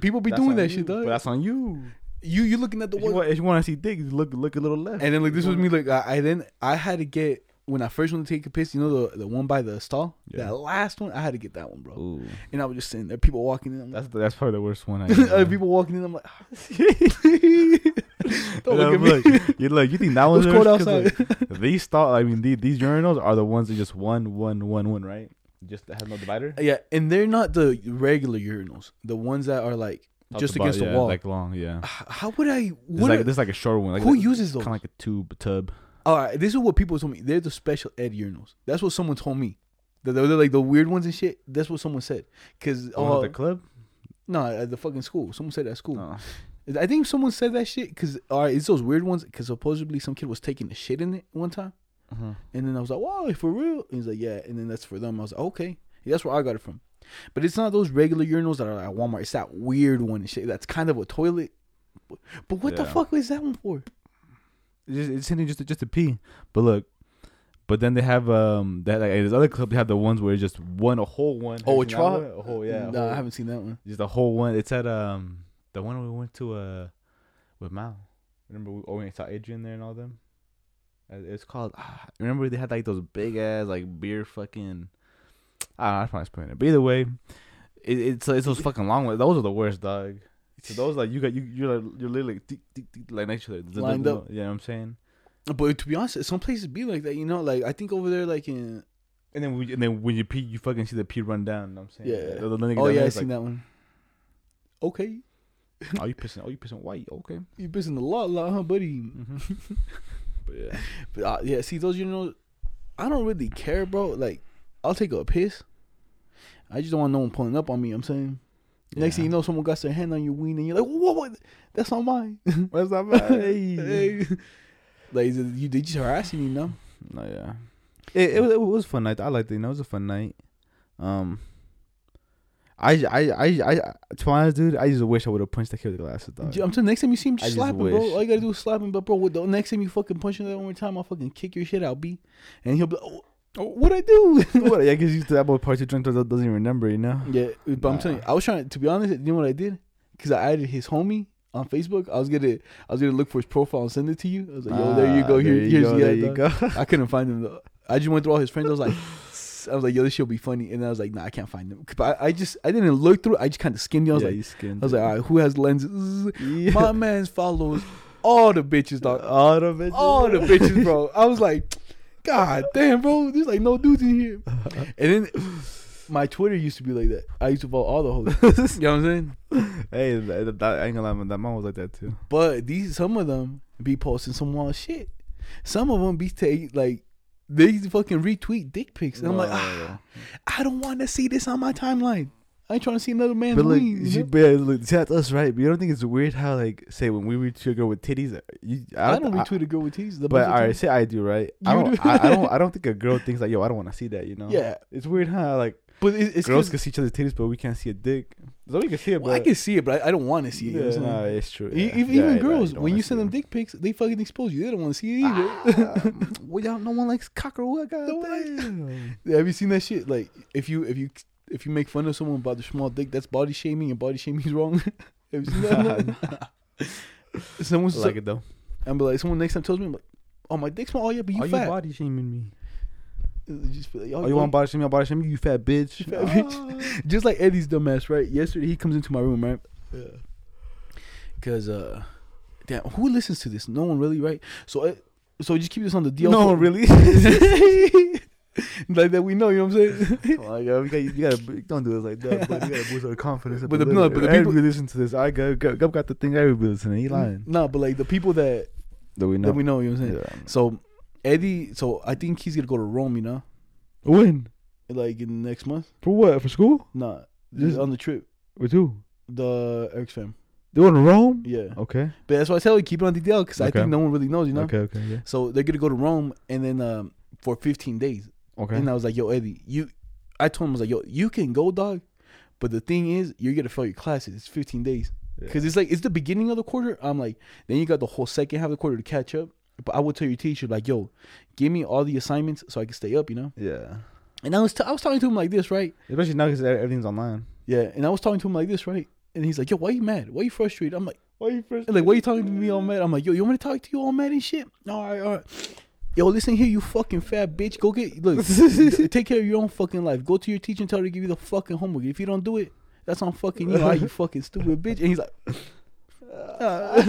People be doing that you, shit, But that's on you. You you looking at the If you, one, want, if you want to see dick, look look a little left. and then like this was me. Like I, I then I had to get when I first went to take a piss. You know the the one by the stall. Yeah. That last one, I had to get that one, bro. Ooh, And I was just sitting there. People walking in. I'm that's that's probably the worst one. I like, know. people walking in. I'm like, don't look I'm at me. like, you like you think that It's cold outside. like, these stall. I mean, these, these urinals are the ones that just one one one one right. Just that have no divider. Yeah, and they're not the regular urinals. The ones that are like Top just bottom, against the yeah, wall. like long. Yeah, How would I? this What? like this is like a short one. Like who uses those? Kind of like a tube tub. All right, this is what people told me. They're the special ed urinals. That's what someone told me. That they're like the weird ones and shit. That's what someone said. Cause Oh, oh the uh, club. no, at the fucking school. Someone said at school. Oh. I think someone said that shit. Cause all right, it's those weird ones. Cause supposedly some kid was taking a shit in it one time. Uh-huh. And then I was like, wow, for real? And he's like, yeah. And then that's for them. I was like, okay. Yeah, that's where I got it from. But it's not those regular urinals that are at Walmart. It's that weird one and shit. That's kind of a toilet. But, what the fuck is that one for? It's just, it's hitting just to, just to pee. But look, but then they have um that like this other club they have the ones where it's just one a whole one. Oh, a trough? A whole yeah. No, whole- I haven't seen that one. Just a whole one. It's at um the one we went to uh with Mal. Remember we oh, we saw Adrian there and all them. Uh, It's called. Ah, remember they had like those big ass like beer fucking. I don't know how to explain it. But either way, it, it's it's those fucking long ones. Those are the worst, dog. So those like you got you you're like, you're literally like, tick, tick, tick, like next to. Lined up. You know what I'm saying? But to be honest, some places be like that, you know. Like I think over there, like in And then we, and then when you pee, you fucking see the pee run down. You know what I'm saying? Yeah. The, the oh yeah, I seen that one. Okay, Oh, you pissing? Oh, you pissing white? Okay. you pissing a lot, lot, huh, buddy? Mm-hmm. but yeah. But uh, yeah, see those, you know, I don't really care, bro. Like I'll take a piss. I just don't want no one pulling up on me. I'm saying. Next thing you know, someone got their hand on your ween, and you're like, "What? What? That's not mine." What's up, man? Hey. hey. Like you, they just harassing you, know? No, yeah. It, it was it was a fun night. I liked it. You know, it was a fun night. Um, I I I I to be honest, dude, I just wish I would have punched that kid with the glasses. Dog. I'm telling. Next time you see him, I just just slap him, bro. All you gotta do is slap him, but bro, the next time you fucking punch him that one more time, I'll fucking kick your shit out, b. And he'll be, like, oh, oh, what I do? what? Yeah, because used that boy party drunk doesn't doesn't even remember. You know. Yeah, but I'm telling you, I was trying to be honest. You know what I did? Because I added his homie on Facebook. I was gonna, I was gonna look for his profile and send it to you. I was like, yo, there you Ah, go. Here, you here's go, yeah, there you dog. go. I couldn't find him though. I just went through all his friends. I was like, I was like, yo, this shit'll be funny. And then I was like, nah, I can't find them. But I, I just, I didn't look through. it. I just kind of skimmed you. I was yeah, like, skinned. I was like, all right, who has lenses? yeah. My man's follows all the bitches, dog. all the bitches. all the bitches, bro. I was like, God damn, bro. There's like no dudes in here. And then my Twitter used to be like that. I used to follow all the hoes. you know what I'm saying? hey, that, that, I ain't gonna lie, man, that mom was like that too. But these some of them be posting some wild shit. Some of them be take like they fucking retweet dick pics, and I'm like, ah, I don't want to see this on my timeline. I ain't trying to see another man's But like, wings. you know? but yeah, look, that's us, right? But you don't think it's weird how, like, say when we retweet a girl with titties, uh, you, I don't retweet a girl with titties. The But all right, say I do, right? I don't, do. I, I don't, I don't think a girl thinks like, yo, I don't want to see that, you know? Yeah. it's weird, huh? Like but it, it's girls can see each other's titties, but we can't see a dick. So can see it, well, I can see it, but I, I don't want to see it. you know yeah, nah, it's true. E- yeah. Even, Yeah, even girls, when you send them dick pics, they fucking expose you. They don't want to see it either. Ah, well, y'all, no one likes cock or what? No one likes-. Have you seen that shit? Like, if you if you if you make fun of someone about their small dick, that's body shaming, and body shaming is wrong. Have you seen that? Someone's I like it though. I'm like, someone next time tells me, I'm like, oh my dick's small. Oh yeah, but you Are fat. you body shaming me? Just, like, Oh, you want body shaming? me? body shaming me? You fat bitch. You fat bitch. just like Eddie's dumbass, right? Yesterday he comes into my room, right? Yeah. Cause uh, damn, who listens to this? No one really, right? So, uh, so just keep this on the. DL. No, really. like that we know. You know what I'm saying? Oh, yeah, you, gotta, you gotta don't do it like that. But you gotta boost our confidence. But the- no, but the people- listen to this. I got got, got, got the thing. Everybody listening. He lying. no, but like the people that That we know. that we know. You know what I'm saying? Yeah. So Eddie, so I think he's gonna go to Rome. You know, When like in the next month. for what? For school? Nah, Just- on the trip. With who? The Eric's fam. They going to Rome? Yeah, Okay. but that's why I tell you keep it on DDL because I think no one really knows. You know. Okay. Okay. Yeah. So they're gonna go to Rome and then um, for 15 days. Okay. And I was like, yo, Eddie, you. I told him I was like, yo, you can go, dog. But the thing is, you're gonna fail your classes. It's 15 days. Yeah. Cause it's like it's the beginning of the quarter. I'm like, then you got the whole second half of the quarter to catch up. But I would tell your teacher like, yo, give me all the assignments so I can stay up, you know. Yeah. And I was t- I was talking to him like this, right? Especially now because everything's online. Yeah. And I was talking to him like this, right? And he's like, yo, why you mad? Why you frustrated? I'm like, Why you first? like, why you talking to me all mad? I'm like, yo, you want me to talk to you all mad and shit? All right, uh, all right. Yo, listen here, you fucking fat bitch. Go get look, take care of your own fucking life. Go to your teacher and tell her to give you the fucking homework. If you don't do it, that's on fucking you. All right, you fucking stupid bitch. And he's like, uh, I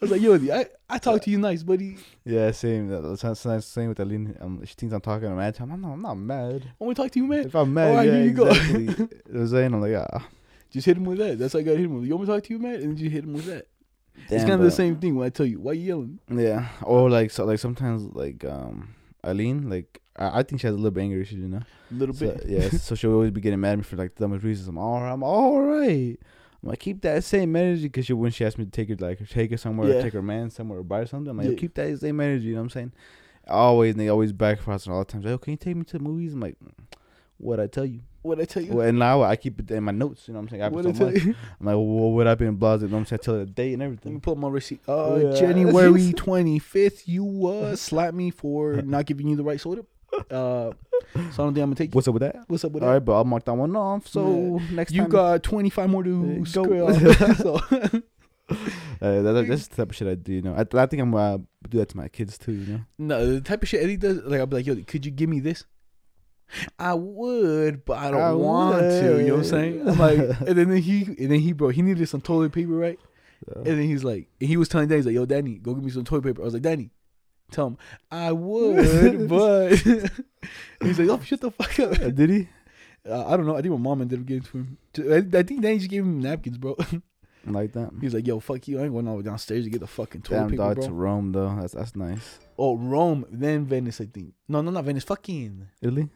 was like, yo, I, I talk to you nice, buddy. Yeah, same. That's the same with Aline. Um, she thinks I'm talking mad. I'm not. I'm not mad. I want to talk to you, man. If I'm mad, Alright, yeah, here you go. exactly. know what I'm saying? I'm like, ah. Just hit him with that. That's how I got hit him with. You want me to talk to you, man? And then you hit him with that. it's Damn, kind of the same thing when I tell you, why you yelling? Yeah, or like so, like sometimes like um, Aline, like I, I think she has a little bit anger issues, you know. A little So, bit. yeah, so she'll always be getting mad at me for like the dumbest reasons. I'm all right. I'm all right. I'm like keep that same energy because when she asked me to take her like take her somewhere, Yeah. or take her man somewhere, or buy her something. I'm like, Yeah. keep that same energy. You know what I'm saying? Always, and they always backfire all the time. Like, oh, can you take me to the movies? I'm like, what I tell you? What I tell you? Well, and now I keep it in my notes. You know what I'm saying? After What so I tell much. you? I'm like, well, what I've been blasted. You know what I'm saying? I tell her the date and Let me everything. pull up my receipt. Uh, Yeah. January 25th, you uh, slapped me for not giving you the right soda. Uh, so I don't think I'm to take you. What's up with that? What's up with All that? right, but I'll mark that one off. So next time You time, got 25 more to go. so, uh, that, that's the type of shit I do. You know, I, I think I'm uh, do that to my kids too. You know. no, the type of shit Eddie does, like, I'll be like, yo, could you give me this? I would, but I don't I want to. You know what I'm would. saying? I'm like, and then he, and then he, bro, he needed some toilet paper, right? So, And then he's like, and he was telling Danny, he's like, yo, Danny, go get me some toilet paper. I was like, Danny, tell him, I would, but he's like, oh, shut the fuck up. uh, did he? Uh, I don't know. I think my mom ended up giving it to him. I, I think Danny just gave him napkins, bro. Like that. He's like, yo, fuck you. I ain't going all the way downstairs to get the fucking toilet Damn paper, dog bro. to Rome though. That's that's nice. oh, Rome, then Venice, I think. No, no, not Venice. Fucking. Italy.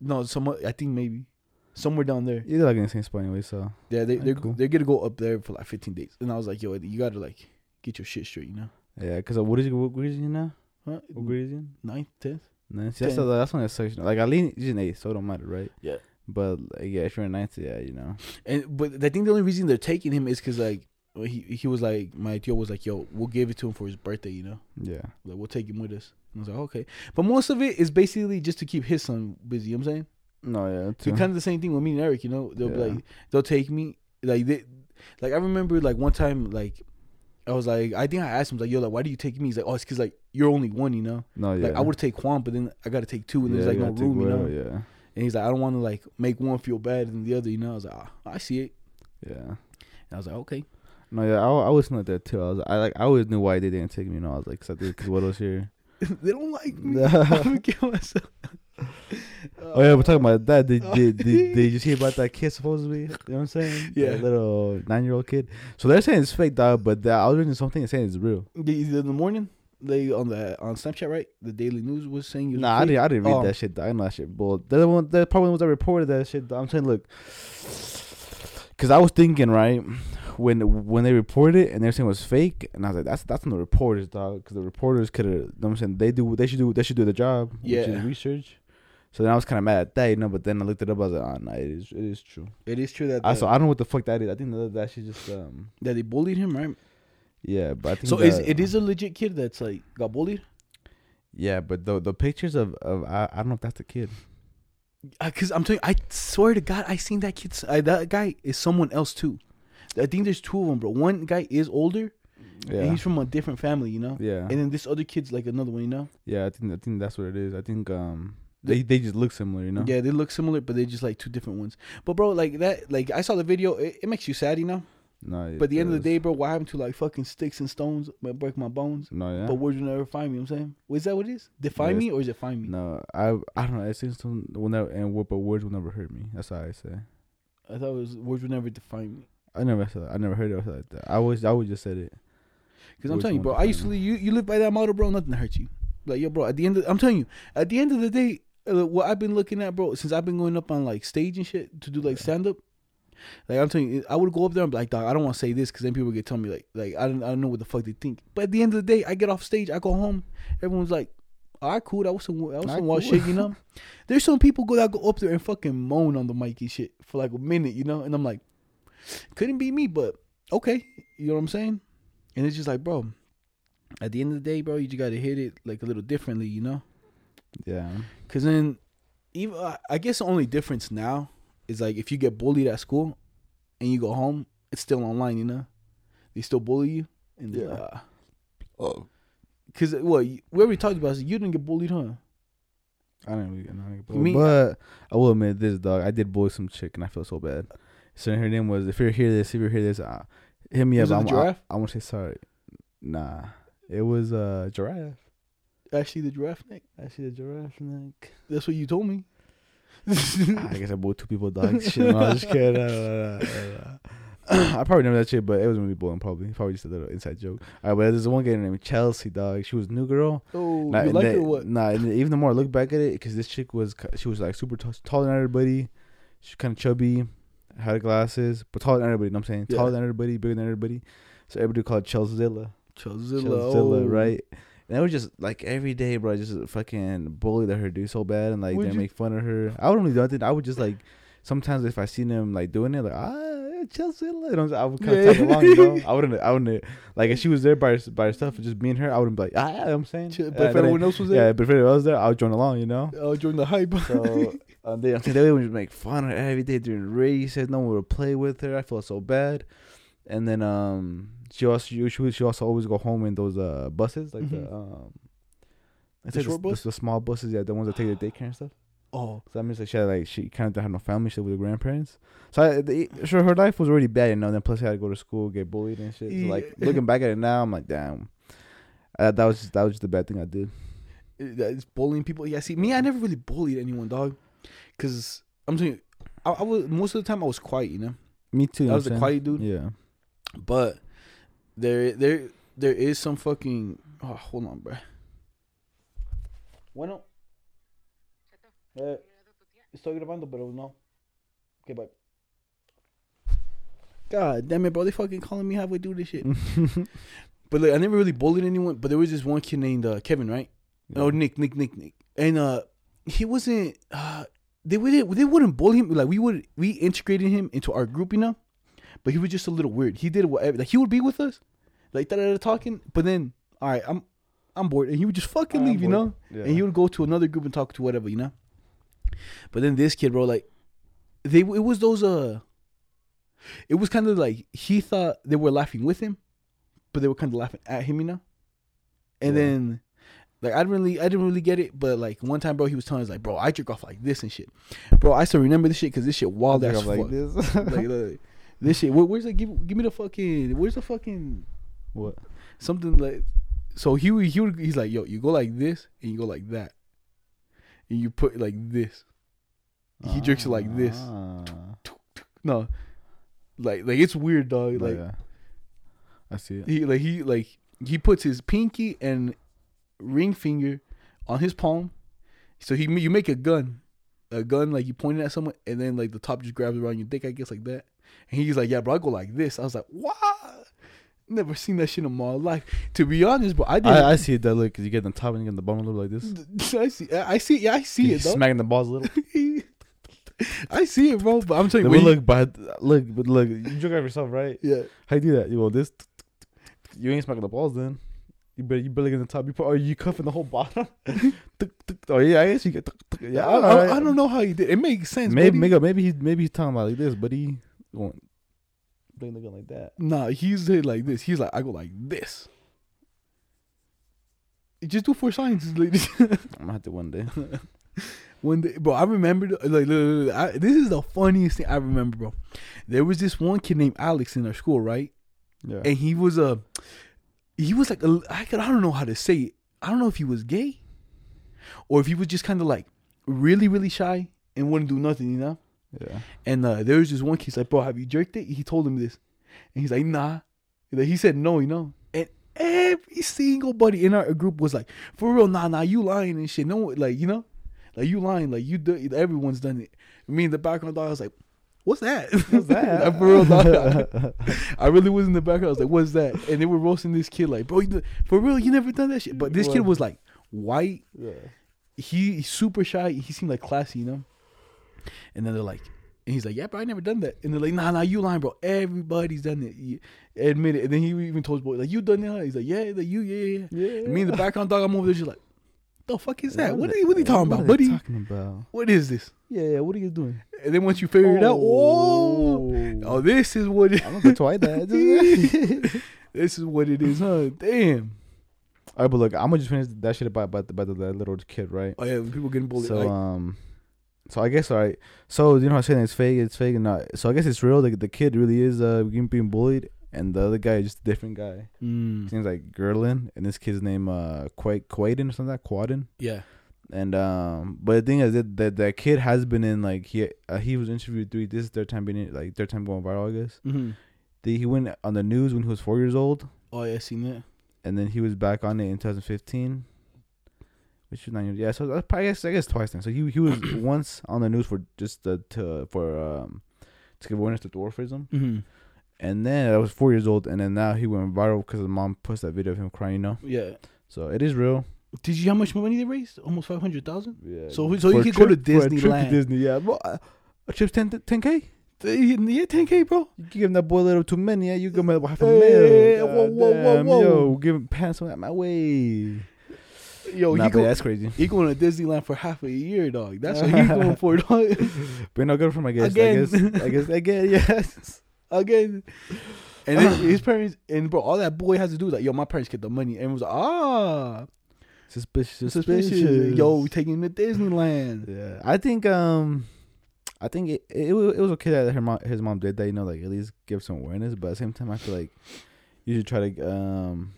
No, somewhere, I think maybe. Somewhere down there. You're like in the same spot anyway. So Yeah, they, they're, cool. they're going to go up there for like 15 days. And I was like, yo, you got to like get your shit straight, you know? yeah, because what is what grade is he now? Huh? What grade is he? Ninth, 10th? Ninth. See, That's Tenth. the, that's one that sucks. Like I lean, he's an eight, so it don't matter, right? Yeah. But like, yeah, if you're in ninth, yeah, you know. And but I think the only reason they're taking him is because like he he was like my tío was like yo we'll give it to him for his birthday you know Yeah. like we'll take him with us and I was like okay but most of it is basically just to keep his son busy you know what I'm saying No, yeah. so Too. kind of the same thing with me and Eric you know they'll be like they'll take me like they like I remember like one time like I was like I think I asked him like yo like why do you take me he's like oh it's because like you're only one you know no, yeah. like I would take Juan but then I got to take two and yeah, there's like no room you know Yeah. and he's like I don't want to like make one feel bad than the other you know I was like ah, I see it Yeah. and I was like okay No, yeah, I, I was like that too. I was, I like, I always knew why they didn't take me. You know, I was like, cause, cause what was here. they don't like me. I'm gonna kill myself. Oh yeah, we're talking about that. Did did, did, did you see about that kid supposedly? You know what I'm saying? Yeah. That little nine year old kid. So they're saying it's fake, dog. But I was reading something and saying it's real. The- In the morning, they on the on Snapchat, right? The Daily News was saying you. was Nah, I didn't. I didn't read Oh. that shit. I know that shit. Bull. They're the one. They're probably the ones that reported that shit. I'm saying, look, because I was thinking right when when they reported it and they're saying it was fake, and I was like, that's that's on the reporters, dog. Because the reporters could have. I'm saying they do. They should do. They should do the job. Which Yeah. is research. So then I was kind of mad at that, you know. But then I looked it up. I was like, oh no, it is. It is true. It is true that I so I don't know what the fuck that is. I think that that shit just um that they bullied him, right? Yeah, but I think So is it is a legit kid that's like got bullied? yeah, but the the pictures of of I, I don't know if that's the kid. Because I'm telling you, I swear to God, I seen that kid. I, that guy is someone else too. I think there's two of them, bro. One guy is older, Yeah, and he's from a different family, you know. yeah, And then this other kid's like another one, you know. yeah. I think I think that's what it is. I think um they they just look similar, you know. Yeah, they look similar, but they're just like two different ones. But bro, like that, like I saw the video. It, it makes you sad, you know. No, But at the end of the day, bro, what happened to like fucking sticks and stones might break my bones, no, yeah. but words will never find me. You know what I'm saying, is that what it is? Define me or is it find me? no, I I don't know. It seems to will never and but words will never hurt me. That's how I say. I thought it was words will never define me. I never said. that. I never heard it like that. I always I always just said it. Because I'm telling you, bro, I used to live, you you live by that motto, bro. Nothing hurts you. Like yo, bro. At the end, of, I'm telling you, at the end of the day, uh, what I've been looking at, bro, since I've been going up on like stage and shit to do like stand up. Like I'm telling you, I would go up there and be like, dog, I don't want to say this because then people get telling me like, like I don't, I don't know what the fuck they think. But at the end of the day, I get off stage, I go home, everyone's like, all right, cool, that was some, that was some wild cool. shit, you know. There's some people go that go up there and fucking moan on the mic and shit for like a minute, you know, and I'm like, couldn't be me, but okay, you know what I'm saying? And it's just like, bro, at the end of the day, bro, you just gotta hit it like a little differently, you know. Yeah. Cause then, even I- I guess the only difference now is like if you get bullied at school and you go home, it's still online, you know. They still bully you, and Yeah. uh, Oh. cause what we already talked about, you didn't get bullied, huh? I don't really get nothing. But, Me- but I will admit this, dog. I did bully some chick, and I feel so bad. So her name was. If you're hear this, if you're hear this, uh, hit me up. it I'm? I, I want to say sorry. Nah, it was uh giraffe. Actually, the giraffe neck. Actually, the giraffe neck. That's what you told me. I guess I bullied two people, dog. Shit, no, I was just kidding. I probably remember that shit, but it wasn't really boring. Probably, probably just a little inside joke. All right, but there's one girl named Chelsea, dog. She was a new girl. Oh, Nah, you like her what? Nah, and even the more I look back at it, because this chick was she was like super t- taller than everybody. She's kind of chubby, had glasses, but taller than everybody. You know what I'm saying Yeah. taller than everybody, bigger than everybody. So everybody called Chelsea-Zilla. Chelsea, Chelsea-Zilla, oh. right? And it was just like every day, bro. I just fucking bullied her dude so bad, and like Would they you- make fun of her. I wouldn't really do nothing. I would just like sometimes if I seen them like doing it, like ah Chelsea, you know? I would kind of Yeah. tag along, you know. I wouldn't, I wouldn't like if she was there by by herself, just me and her. I wouldn't be like ah, yeah, know what I'm saying. But if I- else was there, yeah, but if anyone else was there, I would join along, you know. I'll join the hype. So uh, they, they would just make fun of her every day during races. No one would play with her. I felt so bad. And then um, she also she, she also always go home in those uh buses like Mhm. the um. I The short the, bus? the, small buses, yeah, the ones that take the daycare and stuff. oh, So that means like she had like she kind of had no family, she lived with her grandparents. So I, the, sure, her life was already bad, you know. Then plus she had to go to school, get bullied and shit. So like looking back at it now, I'm like, damn, uh, that was just, that was just the bad thing I did. it- that is bullying people. Yeah, see, me, I never really bullied anyone, dog. Cause I'm telling you, I, I was most of the time I was quiet, you know. Me too. I was a quiet dude. Yeah. But there, there, there is some fucking. Oh, hold on, bro. Bueno. Eh, estoy grabando, pero no. Okay, bye. God damn it, bro! They fucking calling me halfway through this shit. but like, I never really bullied anyone. But there was this one kid named uh, Kevin, right? Oh, Nick, Nick, Nick, Nick, and uh, he wasn't. Uh, they wouldn't. They wouldn't bully him. Like we would. We integrated him into our group, you know. But he was just a little weird. He did whatever. Like he would be with us, like da da da talking. But then, all right, I'm, I'm bored, and he would just fucking I'm leave, you know. Yeah. And he would go to another group and talk to whatever, you know. But then this kid, bro, like, they it was those uh, it was kind of like he thought they were laughing with him, but they were kind of laughing at him, you know. And Yeah. then, like, I didn't really, I didn't really get it. But like one time, bro, he was telling us like, bro, I jerk off like this and shit, bro. I still remember this shit because this shit wild I ass think I'm fuck. like this. like, like, this shit. Where, where's the give? Give me the fucking. Where's the fucking what? something like? So he would, he's like, yo, you go like this and you go like that, and you put like this. He jerks it like this. Ah. No, like like it's weird, dog. Like yeah. I see it. he like he like he puts his pinky and ring finger on his palm. So he you make a gun, a gun like you point it at someone, and then like the top just grabs around your dick, I guess like that. And he's like, "Yeah, bro, I go like this." I was like, "What?" Never seen that shit in my life. To be honest, bro, I didn't. I, I see it that look because you get the top and you get the bottom a little like this. I see. I see. Yeah, I see it. Though. smacking the balls a little. I see it, bro. But I'm telling you, look, but look, but look, you jerk off yourself, right? yeah. How you do that? You go this. You ain't smacking the balls then. You better you better get the top. You put, or you cuffing the whole bottom. oh yeah, I guess you get. Yeah, I, I, alright. I don't know how he did. It makes sense. Maybe buddy. maybe maybe he maybe he's talking about like this, but he going bring the gun like that. Nah, he's hit like this. He's like, I go like this. You Just do four signs, ladies. I'm gonna have to one day. one day, bro, I remember the- like look, look, I, this is the funniest thing I remember, bro. There was this one kid named Alex in our school, right? Yeah. And he was a, he was like a, I could, I don't know how to say it. I don't know if he was gay, or if he was just kind of like really really shy and wouldn't do nothing, you know. Yeah. And uh, there was this one kid. He's like, bro, have you jerked it? He told him this, and he's like, nah. He said no, you know. And every single buddy in our group was like, for real, nah, nah, you lying and shit. No, like you know, like you lying, like you do. Everyone's done it. Me in the background, dog, I was like, what's that? What's that? Like, for real, dog. I really was in the background. I was like, what's that? And they were roasting this kid, like, bro, for real, you never done that shit. But this kid was like white yeah. he he's super shy. He seemed like classy, you know. And then they're like, and he's like, yeah, bro, I never done that. And they're like, nah, nah, you lying, bro. Everybody's done it. You- admit it. And then he even told his boy, like, you done that? He's like, yeah, like you, yeah, yeah. Yeah. And me in the background dog, I'm over there just like, the fuck is that? What are you, what are you talking what about, buddy? Talking about. What is this? Yeah, yeah. What are you doing? And then once you figure it out, oh, oh, this is what it, I'm gonna try that. this is what it is, huh? Damn. Alright, but look, I'm gonna just finish that shit about about, the, about the, that little kid, right? Oh yeah, people getting bullied. So like, um, so I guess alright. So you know, I'm saying it's fake, it's fake, and not. So I guess it's real. Like the kid really is uh being bullied, and the other guy is just a different guy. mm, His name's like Gerlin, and this kid's name uh Quay Quaden or something like that, Quaden. yeah. And um, but the thing is that that, that kid has been in like he uh, he was interviewed three. This is third time being in, like third time going viral. I guess Mm-hmm. the, he went on the news when he was four years old, Oh yeah, I seen that. and then he was back on it in 2015, which was nine years. Yeah, so I guess I guess twice then. So he he was once on the news for just uh, to for um to give awareness to dwarfism, Mm-hmm. and then I was four years old, and then now he went viral because the mom posted that video of him crying. You know, Yeah. so it is real. Did you how much money they raised? Almost five hundred thousand. Yeah. So- so you could go to trip- for a trip to Disneyland. Disney, yeah. Well, uh, a trip's 10 k. Yeah, ten k, bro. You give him that boy a little too many, yeah. You give him half a Hey, mil. whoa, whoa, whoa, whoa. Yo, give him pants on that my way. Yo, nah, he, go, that's crazy. he going to Disneyland for half a year, dog. That's what he going for, dog. But no good from I guess. Again. I guess. I guess again. Yes. Again. And then his parents and bro, all that boy has to do is like, yo, my parents get the money. And it was like, ah, Suspicious. suspicious. Suspicious. Yo, we taking him to Disneyland. Yeah. I think. Um. I think it, it it was okay that her mom his mom did that. You know, like at least give some awareness. But at the same time, I feel like you should try to um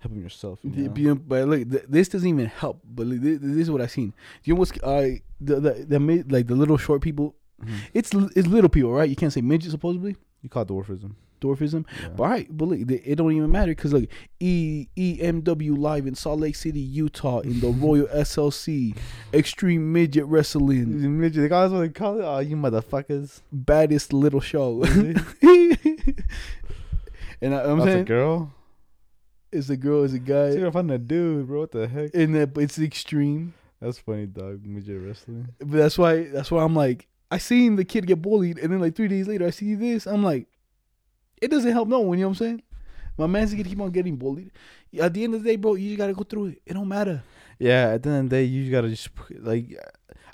help him yourself. You know? But look, th- this doesn't even help. But look, this, this is what I've seen. You know what's uh, the the, the mid, like the little short people. Mhm. It's it's little people, right? You can't say midget supposedly You call it dwarfism. dwarfism. Yeah. But all right, but look, it it don't even matter because look, E E M W live in Salt Lake City, Utah, in the Royal SLC, Extreme Midget Wrestling, Midget, the guys what they call it. Oh, you motherfuckers. baddest little show. and I, I'm That's a saying, girl. It's a girl, it's a guy, gonna find a dude, bro. What the heck? and that it's the extreme. That's funny, dog. Midget wrestling. But that's why that's why I'm like, I seen the kid get bullied, and then like three days later, I see this. I'm like, it doesn't help no one. You know what I'm saying? My man's gonna keep on getting bullied. At the end of the day, bro, you just gotta go through it. It don't matter. Yeah, at the end of the day, you gotta just like.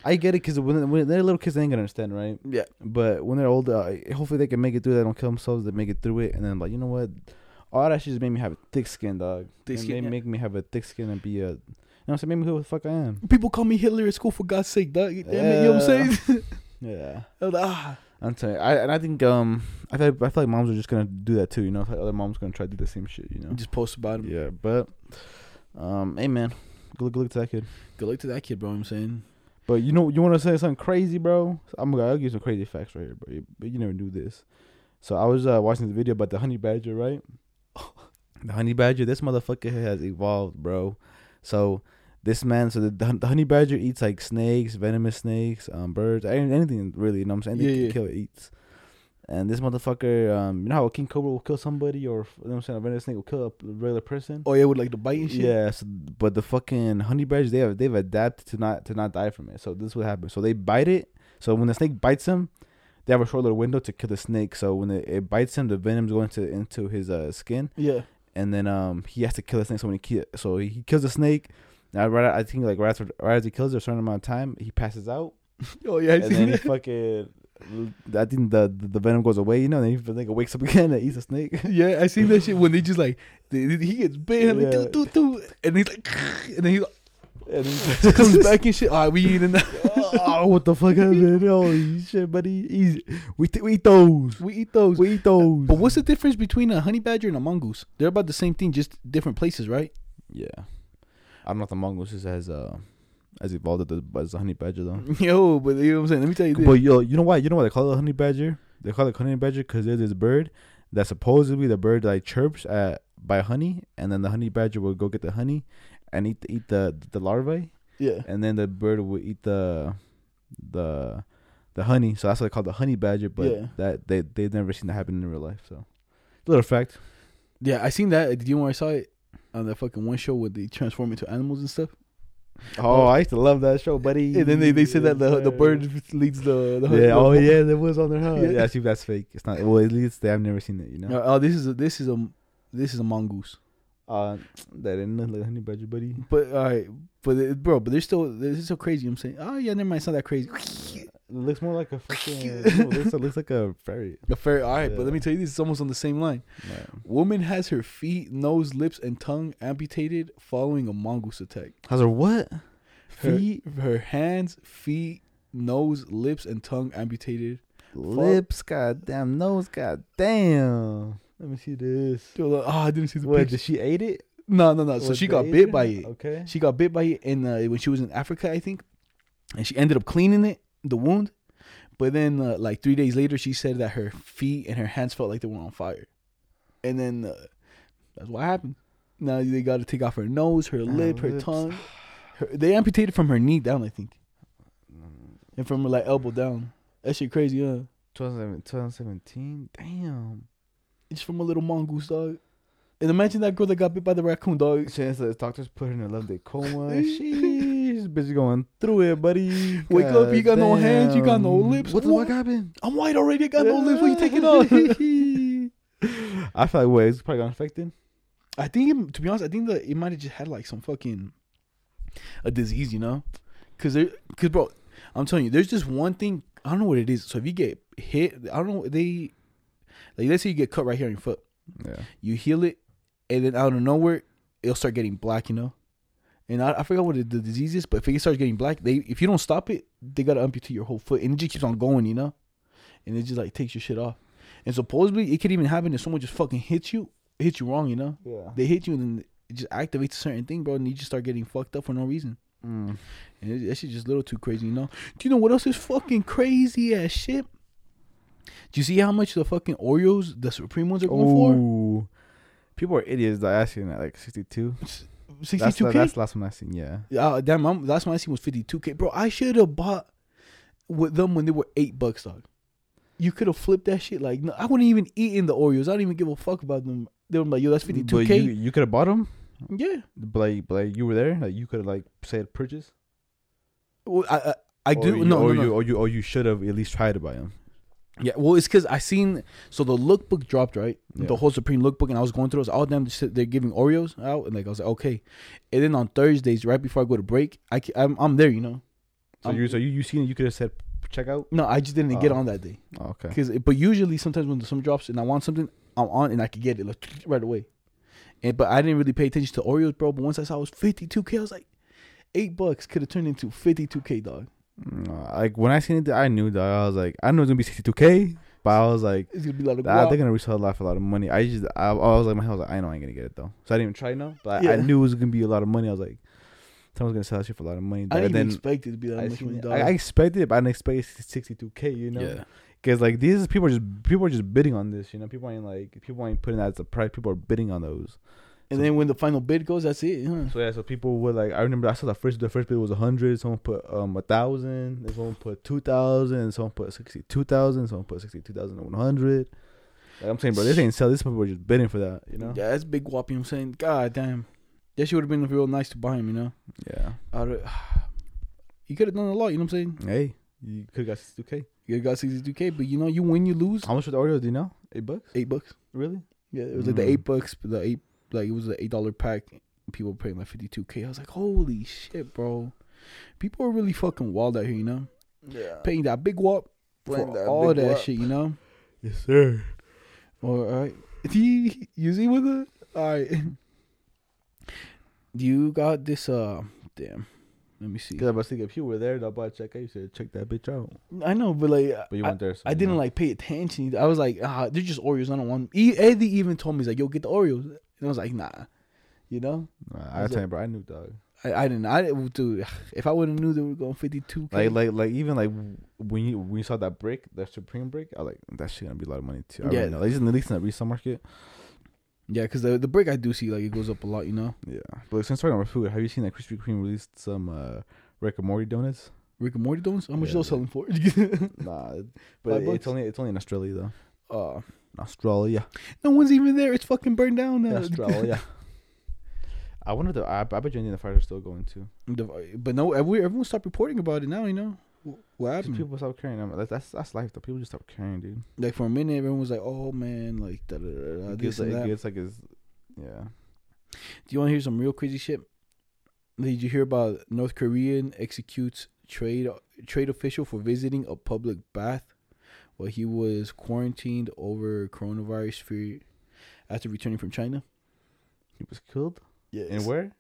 I get it because when, when they're little kids, they ain't gonna understand, right? Yeah. But when they're older, hopefully they can make it through. They don't kill themselves. They make it through it, and then like you know what, all that shit just made me have a thick skin, dog. Thick It skin, made- yeah. make me have a thick skin and be a. You know what I'm saying? Make me who the fuck I am. People call me Hitler at school for God's sake, dog. Damn it, you know what I'm saying? Yeah. I was like, ah, I'm telling you, I and I think um I feel I feel like moms are just gonna do that too. You know, like other moms gonna try to do the same shit. You know. just post about him. Yeah, but um, hey man, good, good luck to that kid. Good luck to that kid, bro. You know what I'm saying. But you know, you want to say something crazy, bro? I'm gonna I'll give you some crazy facts right here, bro. But you never knew this. So I was uh, watching the video about the honey badger, right? The honey badger, this motherfucker has evolved, bro. So this man, so the, the, honey badger eats like snakes, venomous snakes, um, birds, anything really. You know what I'm saying? Anything Yeah, can kill it eats. And this motherfucker, um, you know how a king cobra will kill somebody, or you know what I'm saying, a venomous snake will kill a regular person. Oh yeah, with like the bite and shit. Yeah, so, but the fucking honey badgers they have they've adapted to not to not die from it. So this is what happens. So they bite it. So when the snake bites them, they have a short little window to kill the snake. So when it, it bites him, the venom's going to into his uh, skin, Yeah. and then um he has to kill the snake. So when he kill, so he kills the snake. Now right, I think like right after right as he kills it, a certain amount of time, he passes out, Oh yeah, I and then he fucking. I think the, the the venom goes away, you know, and then he like wakes up again and eats a snake. Yeah, I seen that shit when they just like they, he gets bit, like, Yeah. doo, doo, doo, and he's like, and then he's like, And then Comes back and shit. All right, we eating that. oh, what the fuck happened? Holy shit, buddy. Easy. We, th- we eat those. We eat those. We eat those. But what's the difference between a honey badger and a mongoose? They're about the same thing, just different places, right? Yeah. I don't know if the mongoose is as uh as evolved as the honey badger though. Yo, but you know what I'm saying? Let me tell you this. But yo, you know why? You know why they call it a honey badger? They call it honey badger because there's this bird that supposedly the bird like chirps at by honey, and then the honey badger will go get the honey and eat eat the the larvae, yeah. and then the bird will eat the the the honey. So that's what they call the honey badger. But Yeah. that they they've never seen that happen in real life. So little fact. Yeah, I seen that. Did you know where I saw it? On that fucking one show where they transform into animals and stuff. Oh, oh. I used to love that show, buddy. And then they, they said that the the bird leads the, the Yeah. Oh yeah, there was on their house. Yeah. Yeah. see that's fake. It's not. Well, at least they have never seen it. You know. Oh, this is a this is a this is a mongoose. Uh, that didn't look like honey badger, buddy. But all right, but it, bro, but they're still this is so crazy. I'm saying, oh yeah, never mind, it's not that crazy. It looks more like a fucking. no, it looks, it looks like a fairy. A fair, all right, but let me tell you, this is almost on the same line. Woman has her feet, nose, lips, and tongue amputated following a mongoose attack. How's her what? Her, Feet, her hands, feet, nose, lips, and tongue amputated. lips, goddamn nose, goddamn. Let me see this. Like, Oh, I didn't see the What? picture. Did she ate it? No, no, no. So Was she got bit by it. Okay. She got bit by it in uh, when she was in Africa, I think, and she ended up cleaning it, the wound. But then, uh, like three days later, she said that her feet and her hands felt like they were on fire, and then uh, that's what happened. Now they got to take off her nose, her lip, her lips. tongue. Her, they amputated from her knee down, I think, and from her like elbow down. That shit crazy, huh? 2017. 2017. Damn. It's from a little mongoose dog. And imagine that girl that got bit by the raccoon dog. Chance the doctors put her in a love day coma. She's bitch going through it, buddy. Wake up, you got no hands, you got no lips. What the fuck happened? I'm white already. I got no lips. What you taking off? I feel like wait, it's probably got infected. I think, it, to be honest, I think that it might have just had like some fucking a disease, you know? Cause there, cause bro, I'm telling you, there's just one thing. I don't know what it is. So if you get hit, I don't know. They like let's say you get cut right here on your foot. Yeah. You heal it, and then out of nowhere, it'll start getting black. You know. And I, I forgot what the, the disease is, but if it starts getting black, they if you don't stop it, they gotta amputate your whole foot, and it just keeps on going, you know. And it just like takes your shit off. And supposedly, it could even happen if someone just fucking hits you, hits you wrong, you know. Yeah. They hit you and then it just activates a certain thing, bro, and you just start getting fucked up for no reason. Mm. And it, that shit's just a little too crazy, you know. Do you know what else is fucking crazy as shit? Do you see how much the fucking Oreos, the Supreme ones, are going for? People are idiots that asking at like 62. That's, Sixty-two the, k. that's the last one I seen, yeah. Uh, damn, I'm, last one I seen was fifty-two k, bro. I should have bought with them when they were eight bucks, dog. You could have flipped that shit. Like, no, I wouldn't even eat in the Oreos. I don't even give a fuck about them. They were like, yo, that's fifty-two But k. you, you could have bought them, Yeah. but like, but like you were there, like you could have like said purchase. Well, I I, I do you, no, or no, no. you or you or you should have at least tried to buy them. Yeah, well, it's because I seen so the lookbook dropped right, Yeah. the whole Supreme lookbook, and I was going through. it. Was all oh, damn they're giving Oreos out, and like I was like, okay. And then on Thursdays, right before I go to break, I I'm I'm there, you know. So you so you you seen it, you could have said check out. No, I just didn't get Oh. on that day Oh, okay. because, but usually sometimes when the some drops and I want something, I'm on and I could get it like right away. And but I didn't really pay attention to Oreos, bro. But once I saw it was 52k, I was like, eight bucks could have turned into 52k, dog. Mm, Like when I seen it, I knew that I was like, I know it's gonna be 62k, but I was like, It's gonna be a lot of ah, they're gonna resell a lot for a lot of money. I just I, I was like, my head was like, I know I ain't gonna get it though, so I didn't even try no. But I, I knew it was gonna be a lot of money. I was like, someone's gonna sell that shit for a lot of money. I didn't then expect it to be that I, much money, dog. I, I expected it, but I didn't expect 62k. You know, yeah. because like these people are just people are just bidding on this. You know, people ain't like people ain't putting that as a price. People are bidding on those. And So- then when the final bid goes, that's it. Huh? So yeah, so people were like. I remember I saw the first the first bid was a hundred. Someone put um a thousand. Then someone put two thousand. Someone put sixty two thousand. Someone put sixty two thousand one hundred. Like I'm saying, bro, this ain't sell. This people were just bidding for that. You know? Yeah, that's big whop. You know what I'm saying? God damn. That shit would have been real nice to buy him, you know? Yeah. Of, you could have done a lot, you know what I'm saying? Hey, you could have got sixty two k. You got 62K, but you know, you win, you lose. How much for the Oreos? Do you know? Eight bucks. Eight bucks. Really? Yeah, it was like the Mm. eight bucks, the eight, like it was an $8 pack. People were paying like 52K. I was like, holy shit, bro. People are really fucking wild out here, you know? Yeah. Paying that big whop for that all that whop. shit, you know? Yes, sir. All right. you see with it? All right. You got this, uh, damn. Let me see. Cause I was thinking if you were there, double check. I said check that bitch out. I know, but like, But you I, weren't there. So I didn't know. like pay attention. I was like, ah, they're just Oreos. I don't want. Them. E- Eddie even told me he's like, yo, get the Oreos. And I was like, nah, you know. Nah, I I tell you, bro. I knew, dog. I, I didn't. I didn't, dude. If I would have knew they were going fifty two, Like, like, like, even like when you when you saw that brick, that Supreme brick, I like that shit gonna be a lot of money too. I Yeah. yeah, know. Like, at least in the resale market. yeah, because the the brick I do see like it goes up a lot, you know. Yeah, but like, since talking about food, have you seen that Krispy Kreme released some uh, Rick and Morty donuts? Rick and Morty donuts. How much Yeah, those selling for? Nah, but it's only it's only in Australia though. uh, Australia, no one's even there. It's fucking burned down now. Australia. I wonder the I, I bet you the fires are still going too. But no, every, everyone stopped reporting about it now. You know Wh- what happened? people stop caring. I mean, that's, that's that's life though. People just stop caring, dude. like for a minute, everyone was like, "Oh man, like da da da da." It gets like, that. it gets like his, yeah. Do you want to hear some real crazy shit? Did you hear about North Korean executes trade trade official for visiting a public bath while he was quarantined over coronavirus fear after returning from China? He was killed. Yeah, In where?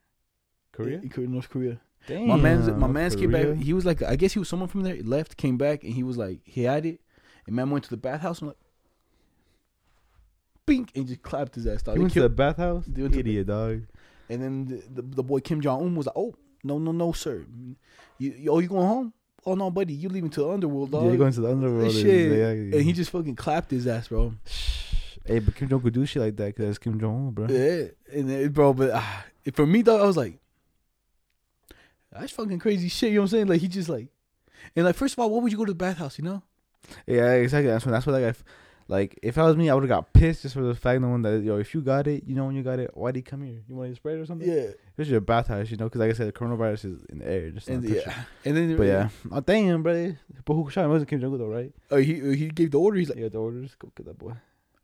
Korea. In Korea, North Korea. Damn. my man's my North man's came back. He was like, I guess he was someone from there. Left, came back, and he was like, he had it. And man went to the bathhouse and like, bink, and just clapped his ass. Dog. He They went to killed- the bathhouse. they went to the- Idiot dog. And then the, the, the boy Kim Jong Un was like, "Oh no no no sir, you, you oh you going home? Oh no buddy, you leaving to the underworld dog." Yeah, you going to the underworld. Shit. and he just fucking clapped his ass, bro. Hey, but Kim Jong could do shit like that because Kim Jong Un, bro. Yeah, and bro, but uh, for me though, I was like, that's fucking crazy shit. You know what I'm saying? Like he just like, and like first of all, why would you go to the bathhouse? You know? Yeah, exactly. That's what. That's what. Like, I like if I was me, I would have got pissed just for the fact that one that yo, if you got it, you know when you got it, why did you come here? You want to spread it or something? Yeah, Especially your bathhouse, you know, because like I said, the coronavirus is in the air. Just and touch yeah, and then. But yeah, oh damn, bro. But who shot him? It wasn't Kim Jong Un though, right? oh, he he gave the order. He's like, Yeah, the orders. Go get that boy.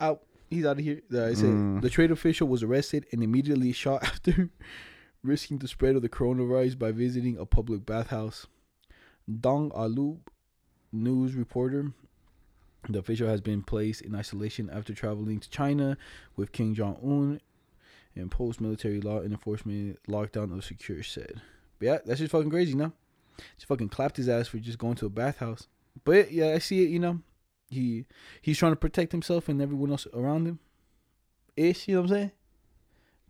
out. He's out of here. Uh, I said Mm. the trade official was arrested and immediately shot after risking the spread of the coronavirus by visiting a public bathhouse. Dong Alu, news reporter. The official has been placed in isolation after traveling to China with Kim Jong Un and post military law and enforcement lockdown of secure said. But yeah, that's just fucking crazy, you know? Just fucking clapped his ass for just going to a bathhouse. But yeah, I see it, you know. He he's trying to protect himself and everyone else around him. Ish, you know what I'm saying?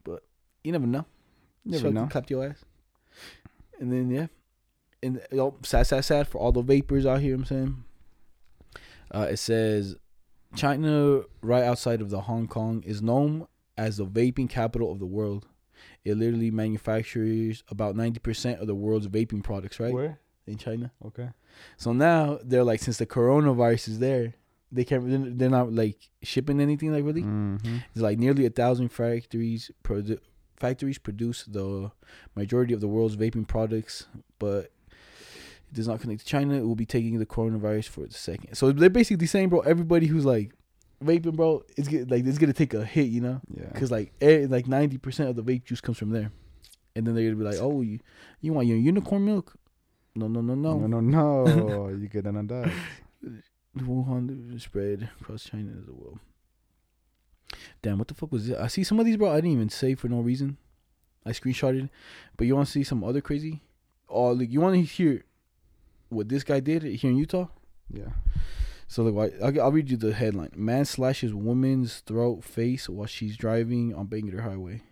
But you never know. Just Never know. Clapped your ass. And then yeah. And you know, sad, sad, sad for all the vapors out here, you know what I'm saying. Uh, it says China, right outside of the Hong Kong, is known as the vaping capital of the world. It literally manufactures about ninety percent of the world's vaping products, right? Where? In China. Okay. So now they're like, since the coronavirus is there, they can't. they're- They're not like shipping anything like really. Mm-hmm. It's like nearly a thousand factories produ- factories produce the majority of the world's vaping products, but it does not connect to China. It will be taking the coronavirus for the second. So they're basically saying, bro, everybody who's like vaping, bro, it's get, like it's gonna take a hit, you know, Yeah. because like eh, like ninety percent of the vape juice comes from there, and then they're gonna be like, oh, you, you want your unicorn milk? No, no, no, no. No, no, no. you get on that. Wuhan spread across China as well. Damn, what the fuck was it? I see some of these, bro. I didn't even save for no reason. I screenshotted, but you want to see some other crazy? Oh, like you want to hear what this guy did here in Utah? Yeah. So like, I'll, I'll read you the headline: Man slashes woman's throat, face while she's driving on Bangerter Highway.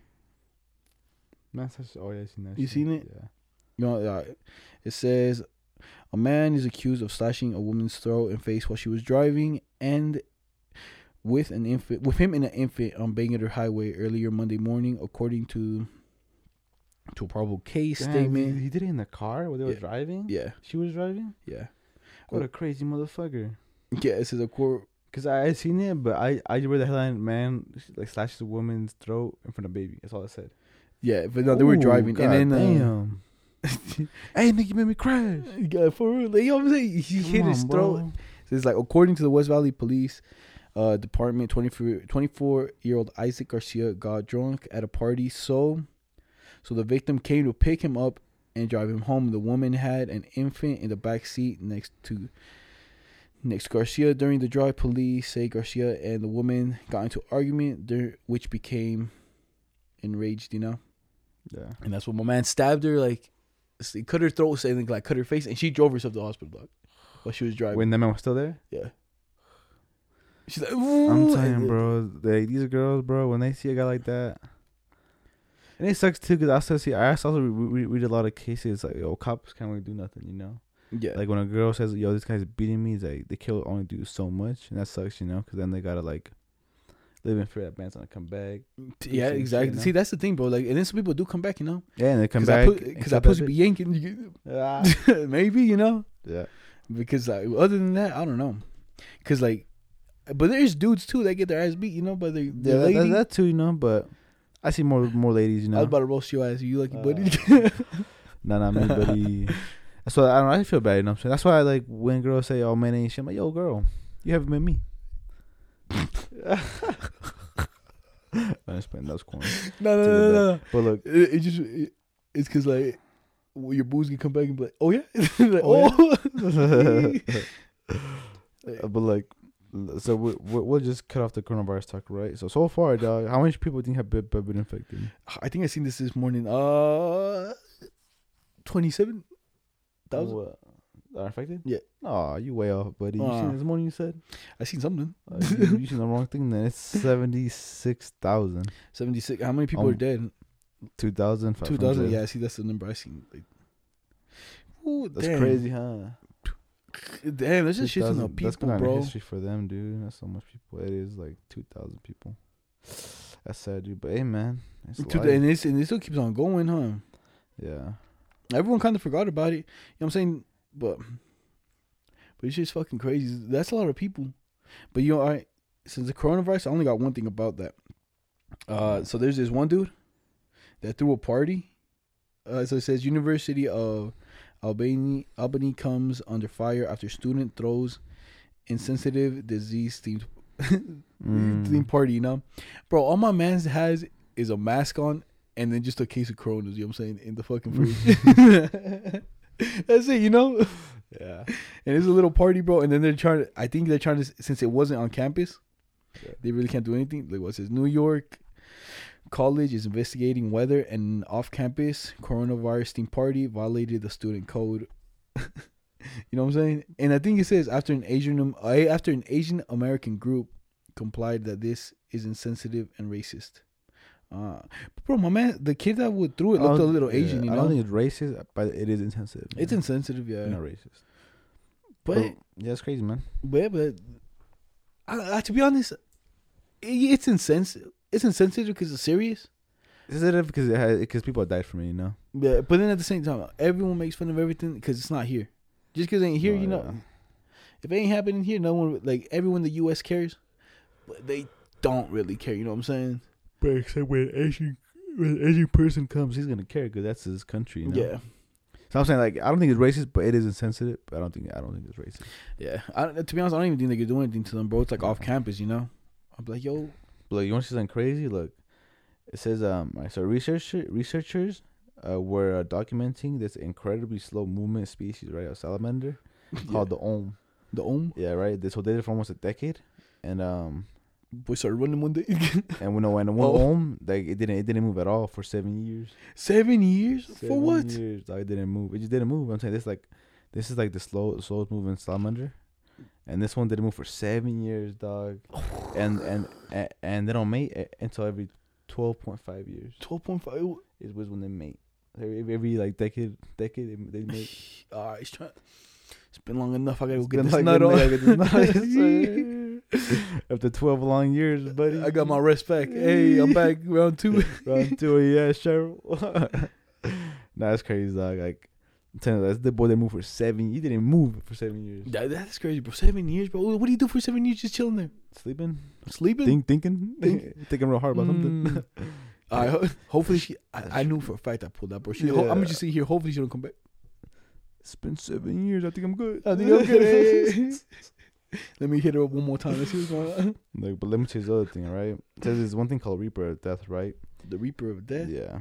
Man, such, oh yeah, I seen that. You shit. seen it? Yeah. You know, uh, it says a man is accused of slashing a woman's throat and face while she was driving, and with an infant, with him and an infant on Bangerter Highway earlier Monday morning, according to to a probable case Damn, statement. He, he did it in the car while they were Yeah. driving. Yeah, She was driving. yeah, What a crazy motherfucker. yeah. It says a court. Cause I, I seen it, but I I read the headline. Man, like slashes a woman's throat in front of baby. That's all I said. Yeah, but no, they were Ooh, driving, God and then uh, damn. hey, nigga, made me crash. yeah, for real, like, you know what I'm saying? He hit Come his throat. bro. So it's like according to the West Valley Police uh, Department, 24 year old Isaac Garcia got drunk at a party. So, so the victim came to pick him up and drive him home. The woman had an infant in the back seat next to next Garcia. During the drive, police say Garcia and the woman got into argument, there, which became enraged. You know, Yeah. and that's when my man stabbed her. Like He cut her throat, saying like cut her face, and she drove herself to the hospital, dog. While she was driving. When that man was still there. yeah. She's like, I'm telling you, bro. They, these girls, bro, when they see a guy like that, and it sucks too, cause I also see, I also read, read, a lot of cases like, yo, cops can't really do nothing, you know. Yeah. Like when a girl says, "Yo, this guy's beating me," like they kill only do so much, and that sucks, you know, because then they gotta like live in fear that man's gonna come back. yeah, exactly. you know? See, that's the thing, bro. Like, and then some people do come back, you know, Yeah, and they come Cause back because I accept supposed to be yanking, you Ah. maybe, you know, yeah, because like other than that, I don't know, because like, but there's dudes too that get their ass beat, you know, by the, yeah, the that, lady. that, that too, you know. But I see more more ladies, you know, I was about to roast your ass. You lucky Uh, buddy. Nah, nah, me, buddy. That's why I don't. I feel bad. You know what I'm saying? That's why I like when girls say, "Oh, man, ain't shit." I'm like, "Yo, girl, you haven't met me." I just playing. That was corny. no, no, no, no, no. But look, It, it just it, it's because like your booze can come back and be like, oh yeah, like, Oh, oh. uh, but like, so we, we, we'll just cut off the coronavirus talk, right? So so far, dog, how many people think have been, have been infected? I think I seen this this morning. Uh, twenty seven thousand. What? Are infected? Yeah. Oh, you way off, buddy. You seen this morning? You said I seen something. uh, you, you seen the wrong thing. Then it's seventy six thousand. Seventy six. How many people are Um, dead? 2,000. Two thousand. Yeah, I see that's the number I seen. Like, ooh, That's damn. crazy, huh? Damn, that's just shit on the 2,000 That's people, been bro. history for them, dude. That's so much people. It is like 2,000 people. That's sad, dude. But hey, man. It's life. and and it still keeps on going, huh? yeah. Everyone kind of forgot about it. You know what I'm saying? But but it's just fucking crazy. That's a lot of people. But you know, I since the coronavirus, I only got one thing about that. Uh, so there's this one dude that threw a party. Uh, so it says University of Albany Albany comes under fire after student throws insensitive disease themed Mm. themed party. You know, bro, all my man's has is a mask on and then just a case of Coronas. You know what I'm saying in the fucking fridge. That's it. You know. Yeah. And it's a little party, bro. And then they're trying to. I think they're trying to. Since it wasn't on campus, Yeah. they really can't do anything. Like what's says, New York College is investigating whether an off-campus coronavirus themed party violated the student code. you know what I'm saying? And I think it says after an Asian uh, after an Asian American group complied that this is insensitive and racist. Uh, bro, my man, the kid that would threw it looked a little yeah, Asian. You I don't think it's racist, but it is insensitive. it's yeah. insensitive, yeah. not racist. But yeah, it's crazy, man. But but I, I, to be honest, it, it's insensitive. It's insensitive because it's serious. Sensitive because it has because people have died from it, you know. Yeah, but then at the same time, everyone makes fun of everything because it's not here. Just because it ain't here, Oh, you know, yeah. if it ain't happening here, no one like everyone in the U.S. cares, but they don't really care. You know what I'm saying? But except when Asian when an Asian person comes, he's gonna care because that's his country. You know? Yeah, So I'm saying like I don't think it's racist, but it is insensitive. But I don't think I don't think it's racist. yeah. I, to be honest, I don't even think they could do anything to them, bro. It's like off campus, you know. I'm like, yo, But look, you want to see something crazy? Look, it says um so researcher researchers uh, were uh, documenting this incredibly slow movement species, right, a salamander called the olm. the olm Yeah, right. This so they did it for almost a decade, and um boy started running one day. and when when one Oh. olm like it didn't it didn't move at all for seven years. Seven years for what? Years, like, it didn't move. It just didn't move. I'm saying this like this is like the slow slowest moving salamander. And this one didn't move for seven years, dog. and and and, and they don't mate eh, until every twelve point five years Twelve point five. is was when they mate. Every, every, like decade decade they, they mate. All right, it's trying. It's been long enough. I gotta go get this nut on. like this nut, After twelve long years, buddy. I got my rest back. Hey, I'm back round two. Round two, yeah, Cheryl. nah, that's crazy, dog. Like, I'm telling you, that's the boy that moved for seven. He didn't move for seven years. That, that's crazy, bro. Seven years, bro. What do you do for seven years? Just chilling there, Sleeping, sleeping. think, thinking, Think- thinking real hard about something. Mm. All right, hopefully she. I, I knew for a fact I pulled that, bro. She, ho- I'm gonna just sit here. Hopefully she don't come back. It's been seven years. I think I'm good. I think I'm good. Let me hit her up one more time. Let's see what's going on. Like, but let me tell you this other thing, right? It says there's one thing called Reaper of Death, right? The Reaper of Death. Yeah.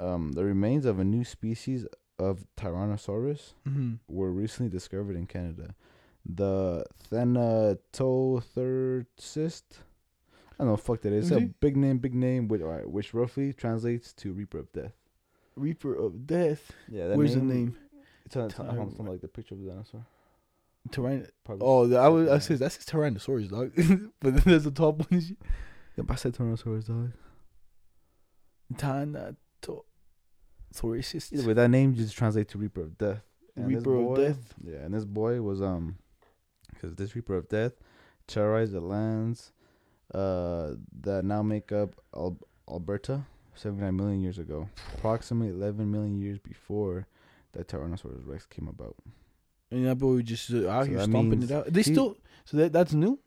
Um, the remains of a new species of Tyrannosaurus Mm-hmm. were recently discovered in Canada. The Thanatotheristes. I don't know fuck that is. It's a big name, big name, which, which roughly translates to Reaper of Death. Reaper of Death. Yeah, Where's the name? It's on, it's on, like the picture of the dinosaur. Tyrann. Probably. Oh, I was. I said that's his Tyrannosaurus, dog. but then there's the top one. and shit. Yeah, but I said Tyrannosaurus dog. Tyrannosaurus. Either way, that name just translates to Reaper of Death. And this Reaper of boy- Death. Yeah, and this boy was um, because this Reaper of Death terrorized the lands, uh, that now make up Al- Alberta, seventy nine million years ago, approximately eleven million years before that Tyrannosaurus Rex came about. And that boy was just uh, out So here stomping it out. They he- still. So that that's new.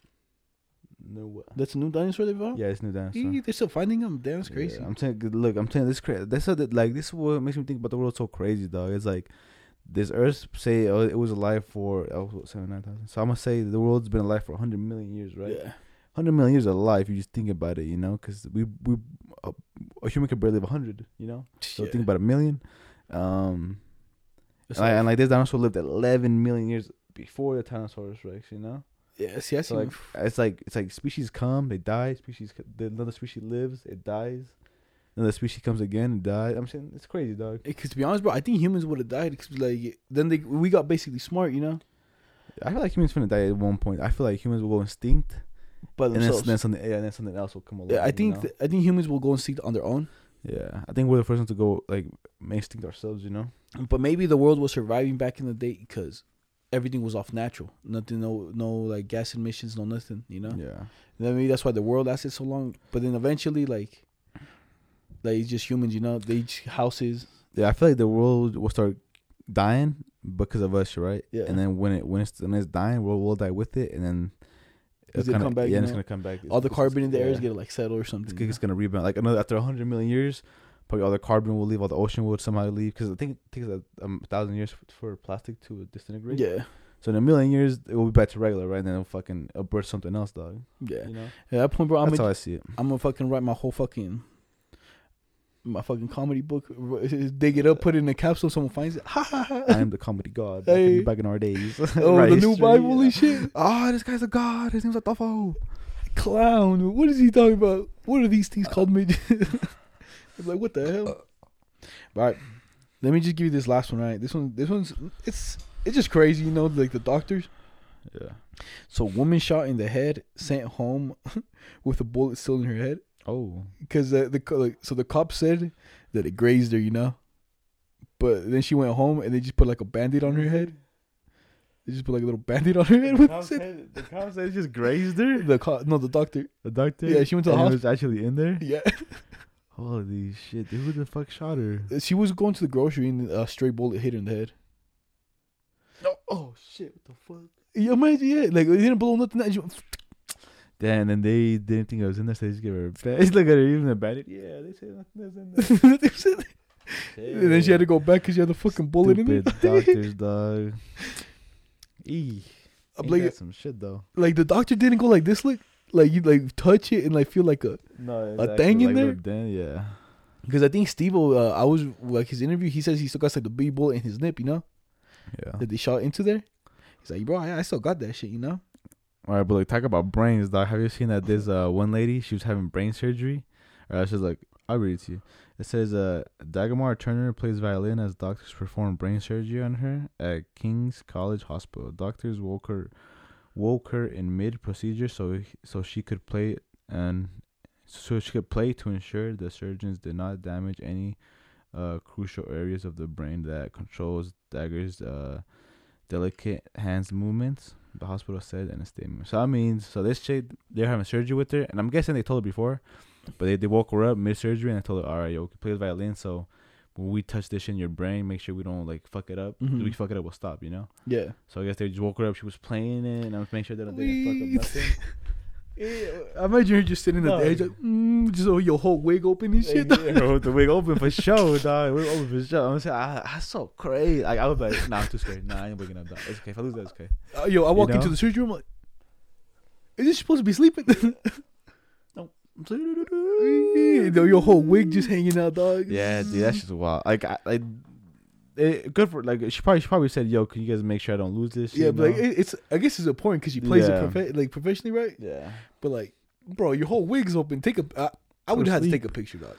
No what? That's a new dinosaur they found. Yeah, it's new dinosaur. Eee, They're still finding them. Damn, Yeah, crazy. I'm saying, look, I'm saying this crazy. That's what that, like this is what makes me think about the world so crazy, dog. It's like this Earth say oh, it was alive for oh, seven nine thousand. So I'm gonna say the world's been alive for hundred million years, right? Yeah. Hundred million years of life. You just think about it, you know, because we we a, a human can barely live hundred, you know. So Yeah. think about a million. Um, and, like, like- and like this dinosaur lived eleven million years before the Tyrannosaurus Rex, you know. Yeah. See, I see. So like it's like it's like species come, they die. Species then another species lives, it dies. Another species comes again and dies. I'm saying it's crazy, dog. Because to be honest, bro, I think humans would have died. Cause like then they we got basically smart, you know. I feel like humans gonna die at one point. I feel like humans will go extinct, But and then, then something yeah, and then something else will come along. yeah, I you think know? th- I think humans will go seek on their own. yeah, I think we're the first ones to go like extinct ourselves. You know. But maybe the world was surviving back in the day because everything was off natural. Nothing, no, no like gas emissions, no nothing. You know. Yeah. Then maybe that's why the world lasted so long. But then eventually, like, like it's just humans. You know, they each houses. Yeah, I feel like the world will start dying because of us, right? Yeah. And then when it when it's when it's dying, we'll we'll die with it, and then It's gonna come back, Yeah, you and it's gonna come back. All the carbon in the air is gonna like settle or something. It's, it's gonna rebound. Like another after hundred million years, probably all the carbon will leave, all the ocean will somehow leave. Because I think it takes a, a thousand years for, for plastic to disintegrate. Yeah, So in a million years, it will be back to regular, right? And then it'll fucking it'll birth something else, dog. yeah. You know. At that point, bro, I'm That's gonna, how I see it. I'm gonna fucking write my whole fucking. My fucking comedy book, dig it up, put it in a capsule. Someone finds it. Ha ha ha. I am the comedy god. Back, Hey. in, back in our days. Oh, Right the new history, Bible yeah. and shit. Oh, this guy's a god. His name's Adolfo. Clown. What is he talking about? What are these things called? Uh, Mid- I'm like, what the hell? All right, let me just give you this last one. Right, this one, this one's it's it's just crazy, you know, like the doctors. Yeah. So, woman shot in the head, sent home with a bullet still in her head, Oh. because the the like, so the cop said that it grazed her, you know, but then she went home and they just put like a band-aid on her head. They just put like a little band-aid on her head. What is it? the cop said it just grazed her. The cop, no, the doctor. The doctor. Yeah, she went to the and it hospital. was actually in there. Yeah, Holy shit! Dude, who the fuck shot her? Uh, she was going to the grocery and a stray bullet hit her in the head. Oh, oh shit! What the fuck? Yeah, imagine, yeah, like it didn't blow nothing. She went, Damn, and they didn't think I was in there, so they just gave her a bad. Look at her, even a bandit. Yeah, they said nothing was in there. and then she had to go back because she had the fucking bullet in Stupid it. doctors, dog. Eee. Uh, I'm like, some shit though. like the doctor didn't go like this. Look, like you like touch it and like feel like a No, A thing in there? Then, yeah. because I think Steve, uh, I was like his interview. He says he still got like the big bullet in his nip, you know, Yeah. that they shot into there. He's like, bro, I, I still got that shit, you know. All right, but like talk about brains, dog. Have you seen that? There's uh one lady. She was having brain surgery. Or she's like, I'll read it to you. It says, uh, Dagmar Turner plays violin as doctors perform brain surgery on her at King's College Hospital. Doctors woke her, woke her in mid procedure so so she could play and so she could play to ensure the surgeons did not damage any uh crucial areas of the brain that controls Dagger's uh delicate hands movements. The hospital said in a statement. So that means so this chick they're having surgery with her, and I'm guessing they told her before, but they, they woke her up mid surgery and I told her, all right, yo, play the violin. So when we touch this in your brain, make sure we don't like fuck it up. 'Cause Mhm. we fuck it up, we'll stop. You know. Yeah. So I guess they just woke her up. She was playing it, and I was making sure that they Wee. didn't fuck up nothing. I imagine her just sitting at the No. edge, like, mm, just oh, your whole wig open and shit. Yeah, the wig open for show, dog. Wig open for show. I'm saying, I, that's so crazy. Like I was like, nah, I'm too scared. Nah, I ain't waking up. Dog. It's okay. If I lose that, it's okay. Uh, yo, I walk know? into the surgery room, like, is this supposed to be sleeping? Yo, your whole wig just hanging out, dog. Yeah, dude, that's just wild. Like, I, like, it, good for like she probably she probably said, "Yo, can you guys make sure I don't lose this?" Yeah, but like it, it's I guess it's important because she plays Yeah. it profe- like professionally, right? yeah, But like, bro, your whole wig's open. Take a. I, I would have to take a picture, dog.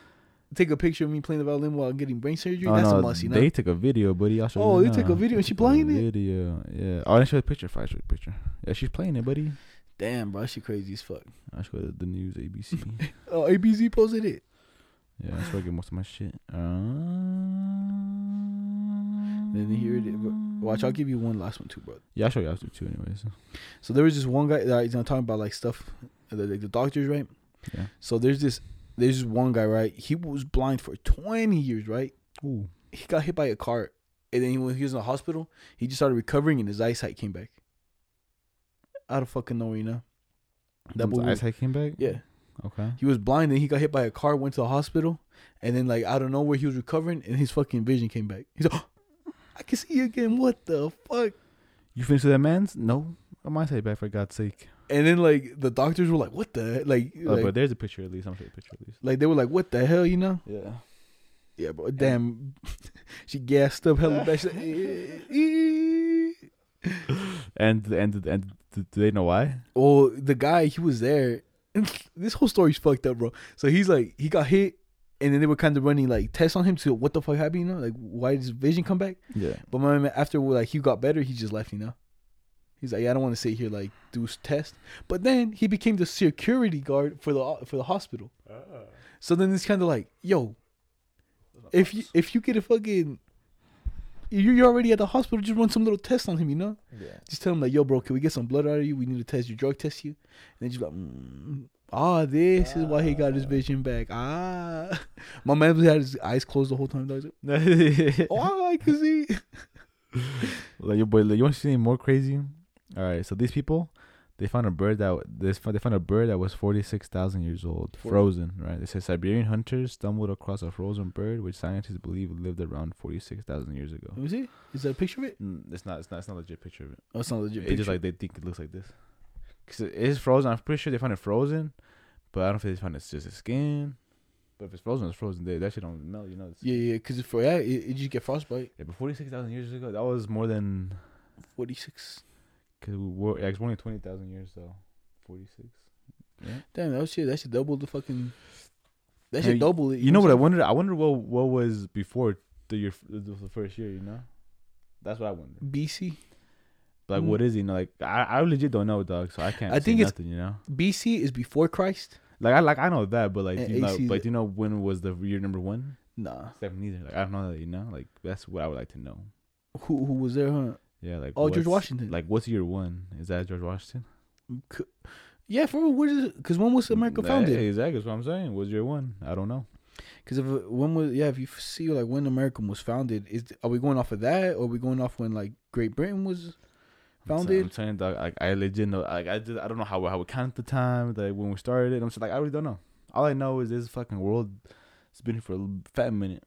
take a picture of me playing the violin while I'm getting brain surgery. Oh, That's no, a must, you know. They took a video, buddy. I'll show Oh, you they took a video and she playing it? Video, yeah. Oh, I didn't show the picture. I show a picture, yeah, she's playing it, buddy. Damn, bro, she crazy as fuck. I'll show you the news, ABC. Oh, ABC posted it. yeah, that's where I get most of my shit. Uh, Then here it is. Watch, I'll give you one last one too, bro. Yeah, I'll show you after too, anyways. So there was this one guy that you know talking about like stuff, uh, the, like the doctors, right? Yeah. So there's this there's this one guy, right? He was blind for 20 years, right? Ooh. He got hit by a car, and then when he was in the hospital, he just started recovering, and his eyesight came back. Out of fucking nowhere, you know. That boy eyesight came back. Yeah, Okay. he was blind, and he got hit by a car, went to the hospital, and then like out of nowhere, he was recovering, and his fucking vision came back. He's like, I can see you again. What the fuck? You finished with that man's? No. I'm eyesight back for God's sake. And then like the doctors were like, "What the he-" like?" Oh, like, but there's a picture at least. I'm sure a picture at least. like they were like, "What the hell?" You know? Yeah. Yeah, bro. Damn, she gassed up hella bad. She's like, "Eh, eh." And and and do they know why? Oh, the guy he was there. this whole story's fucked up, bro. So he's like, he got hit, and then they were kind of running like tests on him to what the fuck happened, you know, like why did his vision come back? Yeah. But my man, after like he got better, he just left, you know. He's like, yeah, I don't want to sit here like do s- test. But then he became the security guard for the for the hospital. Ah. So then it's kind of like, yo, if you if you get a fucking, you- you're already at the hospital, just run some little test on him, you know. Yeah. Just tell him like, yo, bro, can we get some blood out of you? We need to test you, drug test you. And then just like, mm, ah, this is why he got his vision back. Ah, my man had his eyes closed the whole time. Like, oh, I can see. like your boy, like, you want to see anything more crazy? All right, so these people, they found a bird that this they found a bird that was forty six thousand years old, Forty- frozen. Right? They said Siberian hunters stumbled across a frozen bird, which scientists believe lived around forty six thousand years ago. Let me see. Is that a picture of it? Mm, It's not. It's not. It's not a legit picture of it. Oh, it's not a legit. It's just like they think it looks like this. Cause it is frozen. I'm pretty sure they found it frozen, but I don't think they found it's just a skin. But if it's frozen, it's frozen. They, that shit don't melt. You know. It's, yeah, yeah. Because for that, it, it just get frostbite. Yeah, but forty six thousand years ago, that was more than Forty six. Cause we were, yeah, it's only twenty thousand years though. Forty six. Yeah. Damn, that shit. That should double the fucking. That Hey, should double it. You know what I wonder? I wonder what what was before the year the first year. You know, that's what I wonder. BC. Like, Mm. what is he? You know, like I, I legit don't know, dog. So I can't. I say think it's- nothing. You know, BC is before Christ. like I like I know that, but like And you know, but do you know when was the year number one? Nah. Seven either. Like I don't know that. You know, like that's what I would like to know. Who who was there? Huh? Yeah, like Oh, George Washington. Like what's year one? Is that George Washington? C- Yeah, for what is it? Because when was America founded? Exactly. That's what I'm saying. What's year one? I don't know. Because if when was yeah, if you see like when America was founded, is are we going off of that, or are we going off when like Great Britain was founded? I'm saying dog, like I legit know like I just I don't know how how we count the time like when we started. it. I'm just like I really don't know. All I know is this fucking world it's been here for a fat minute.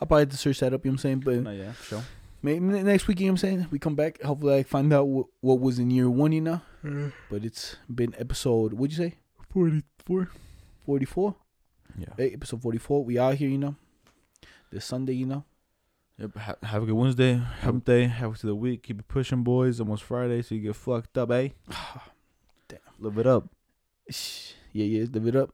I'll probably have to search that up. You know what I'm saying? But No, yeah, sure. Maybe next week, you know what I'm saying? We come back. Hopefully, I find out what, what was in year one. You know. But it's been episode. What'd you say? Forty four. Forty four. Yeah. Hey, episode forty four. We out here. You know. This Sunday. You know. Yep. Ha- have a good Wednesday. Hump day. Have to the week. Keep it pushing, boys. Almost Friday, so you get fucked up, eh? Damn. Live it up. Yeah, yeah. Live it up.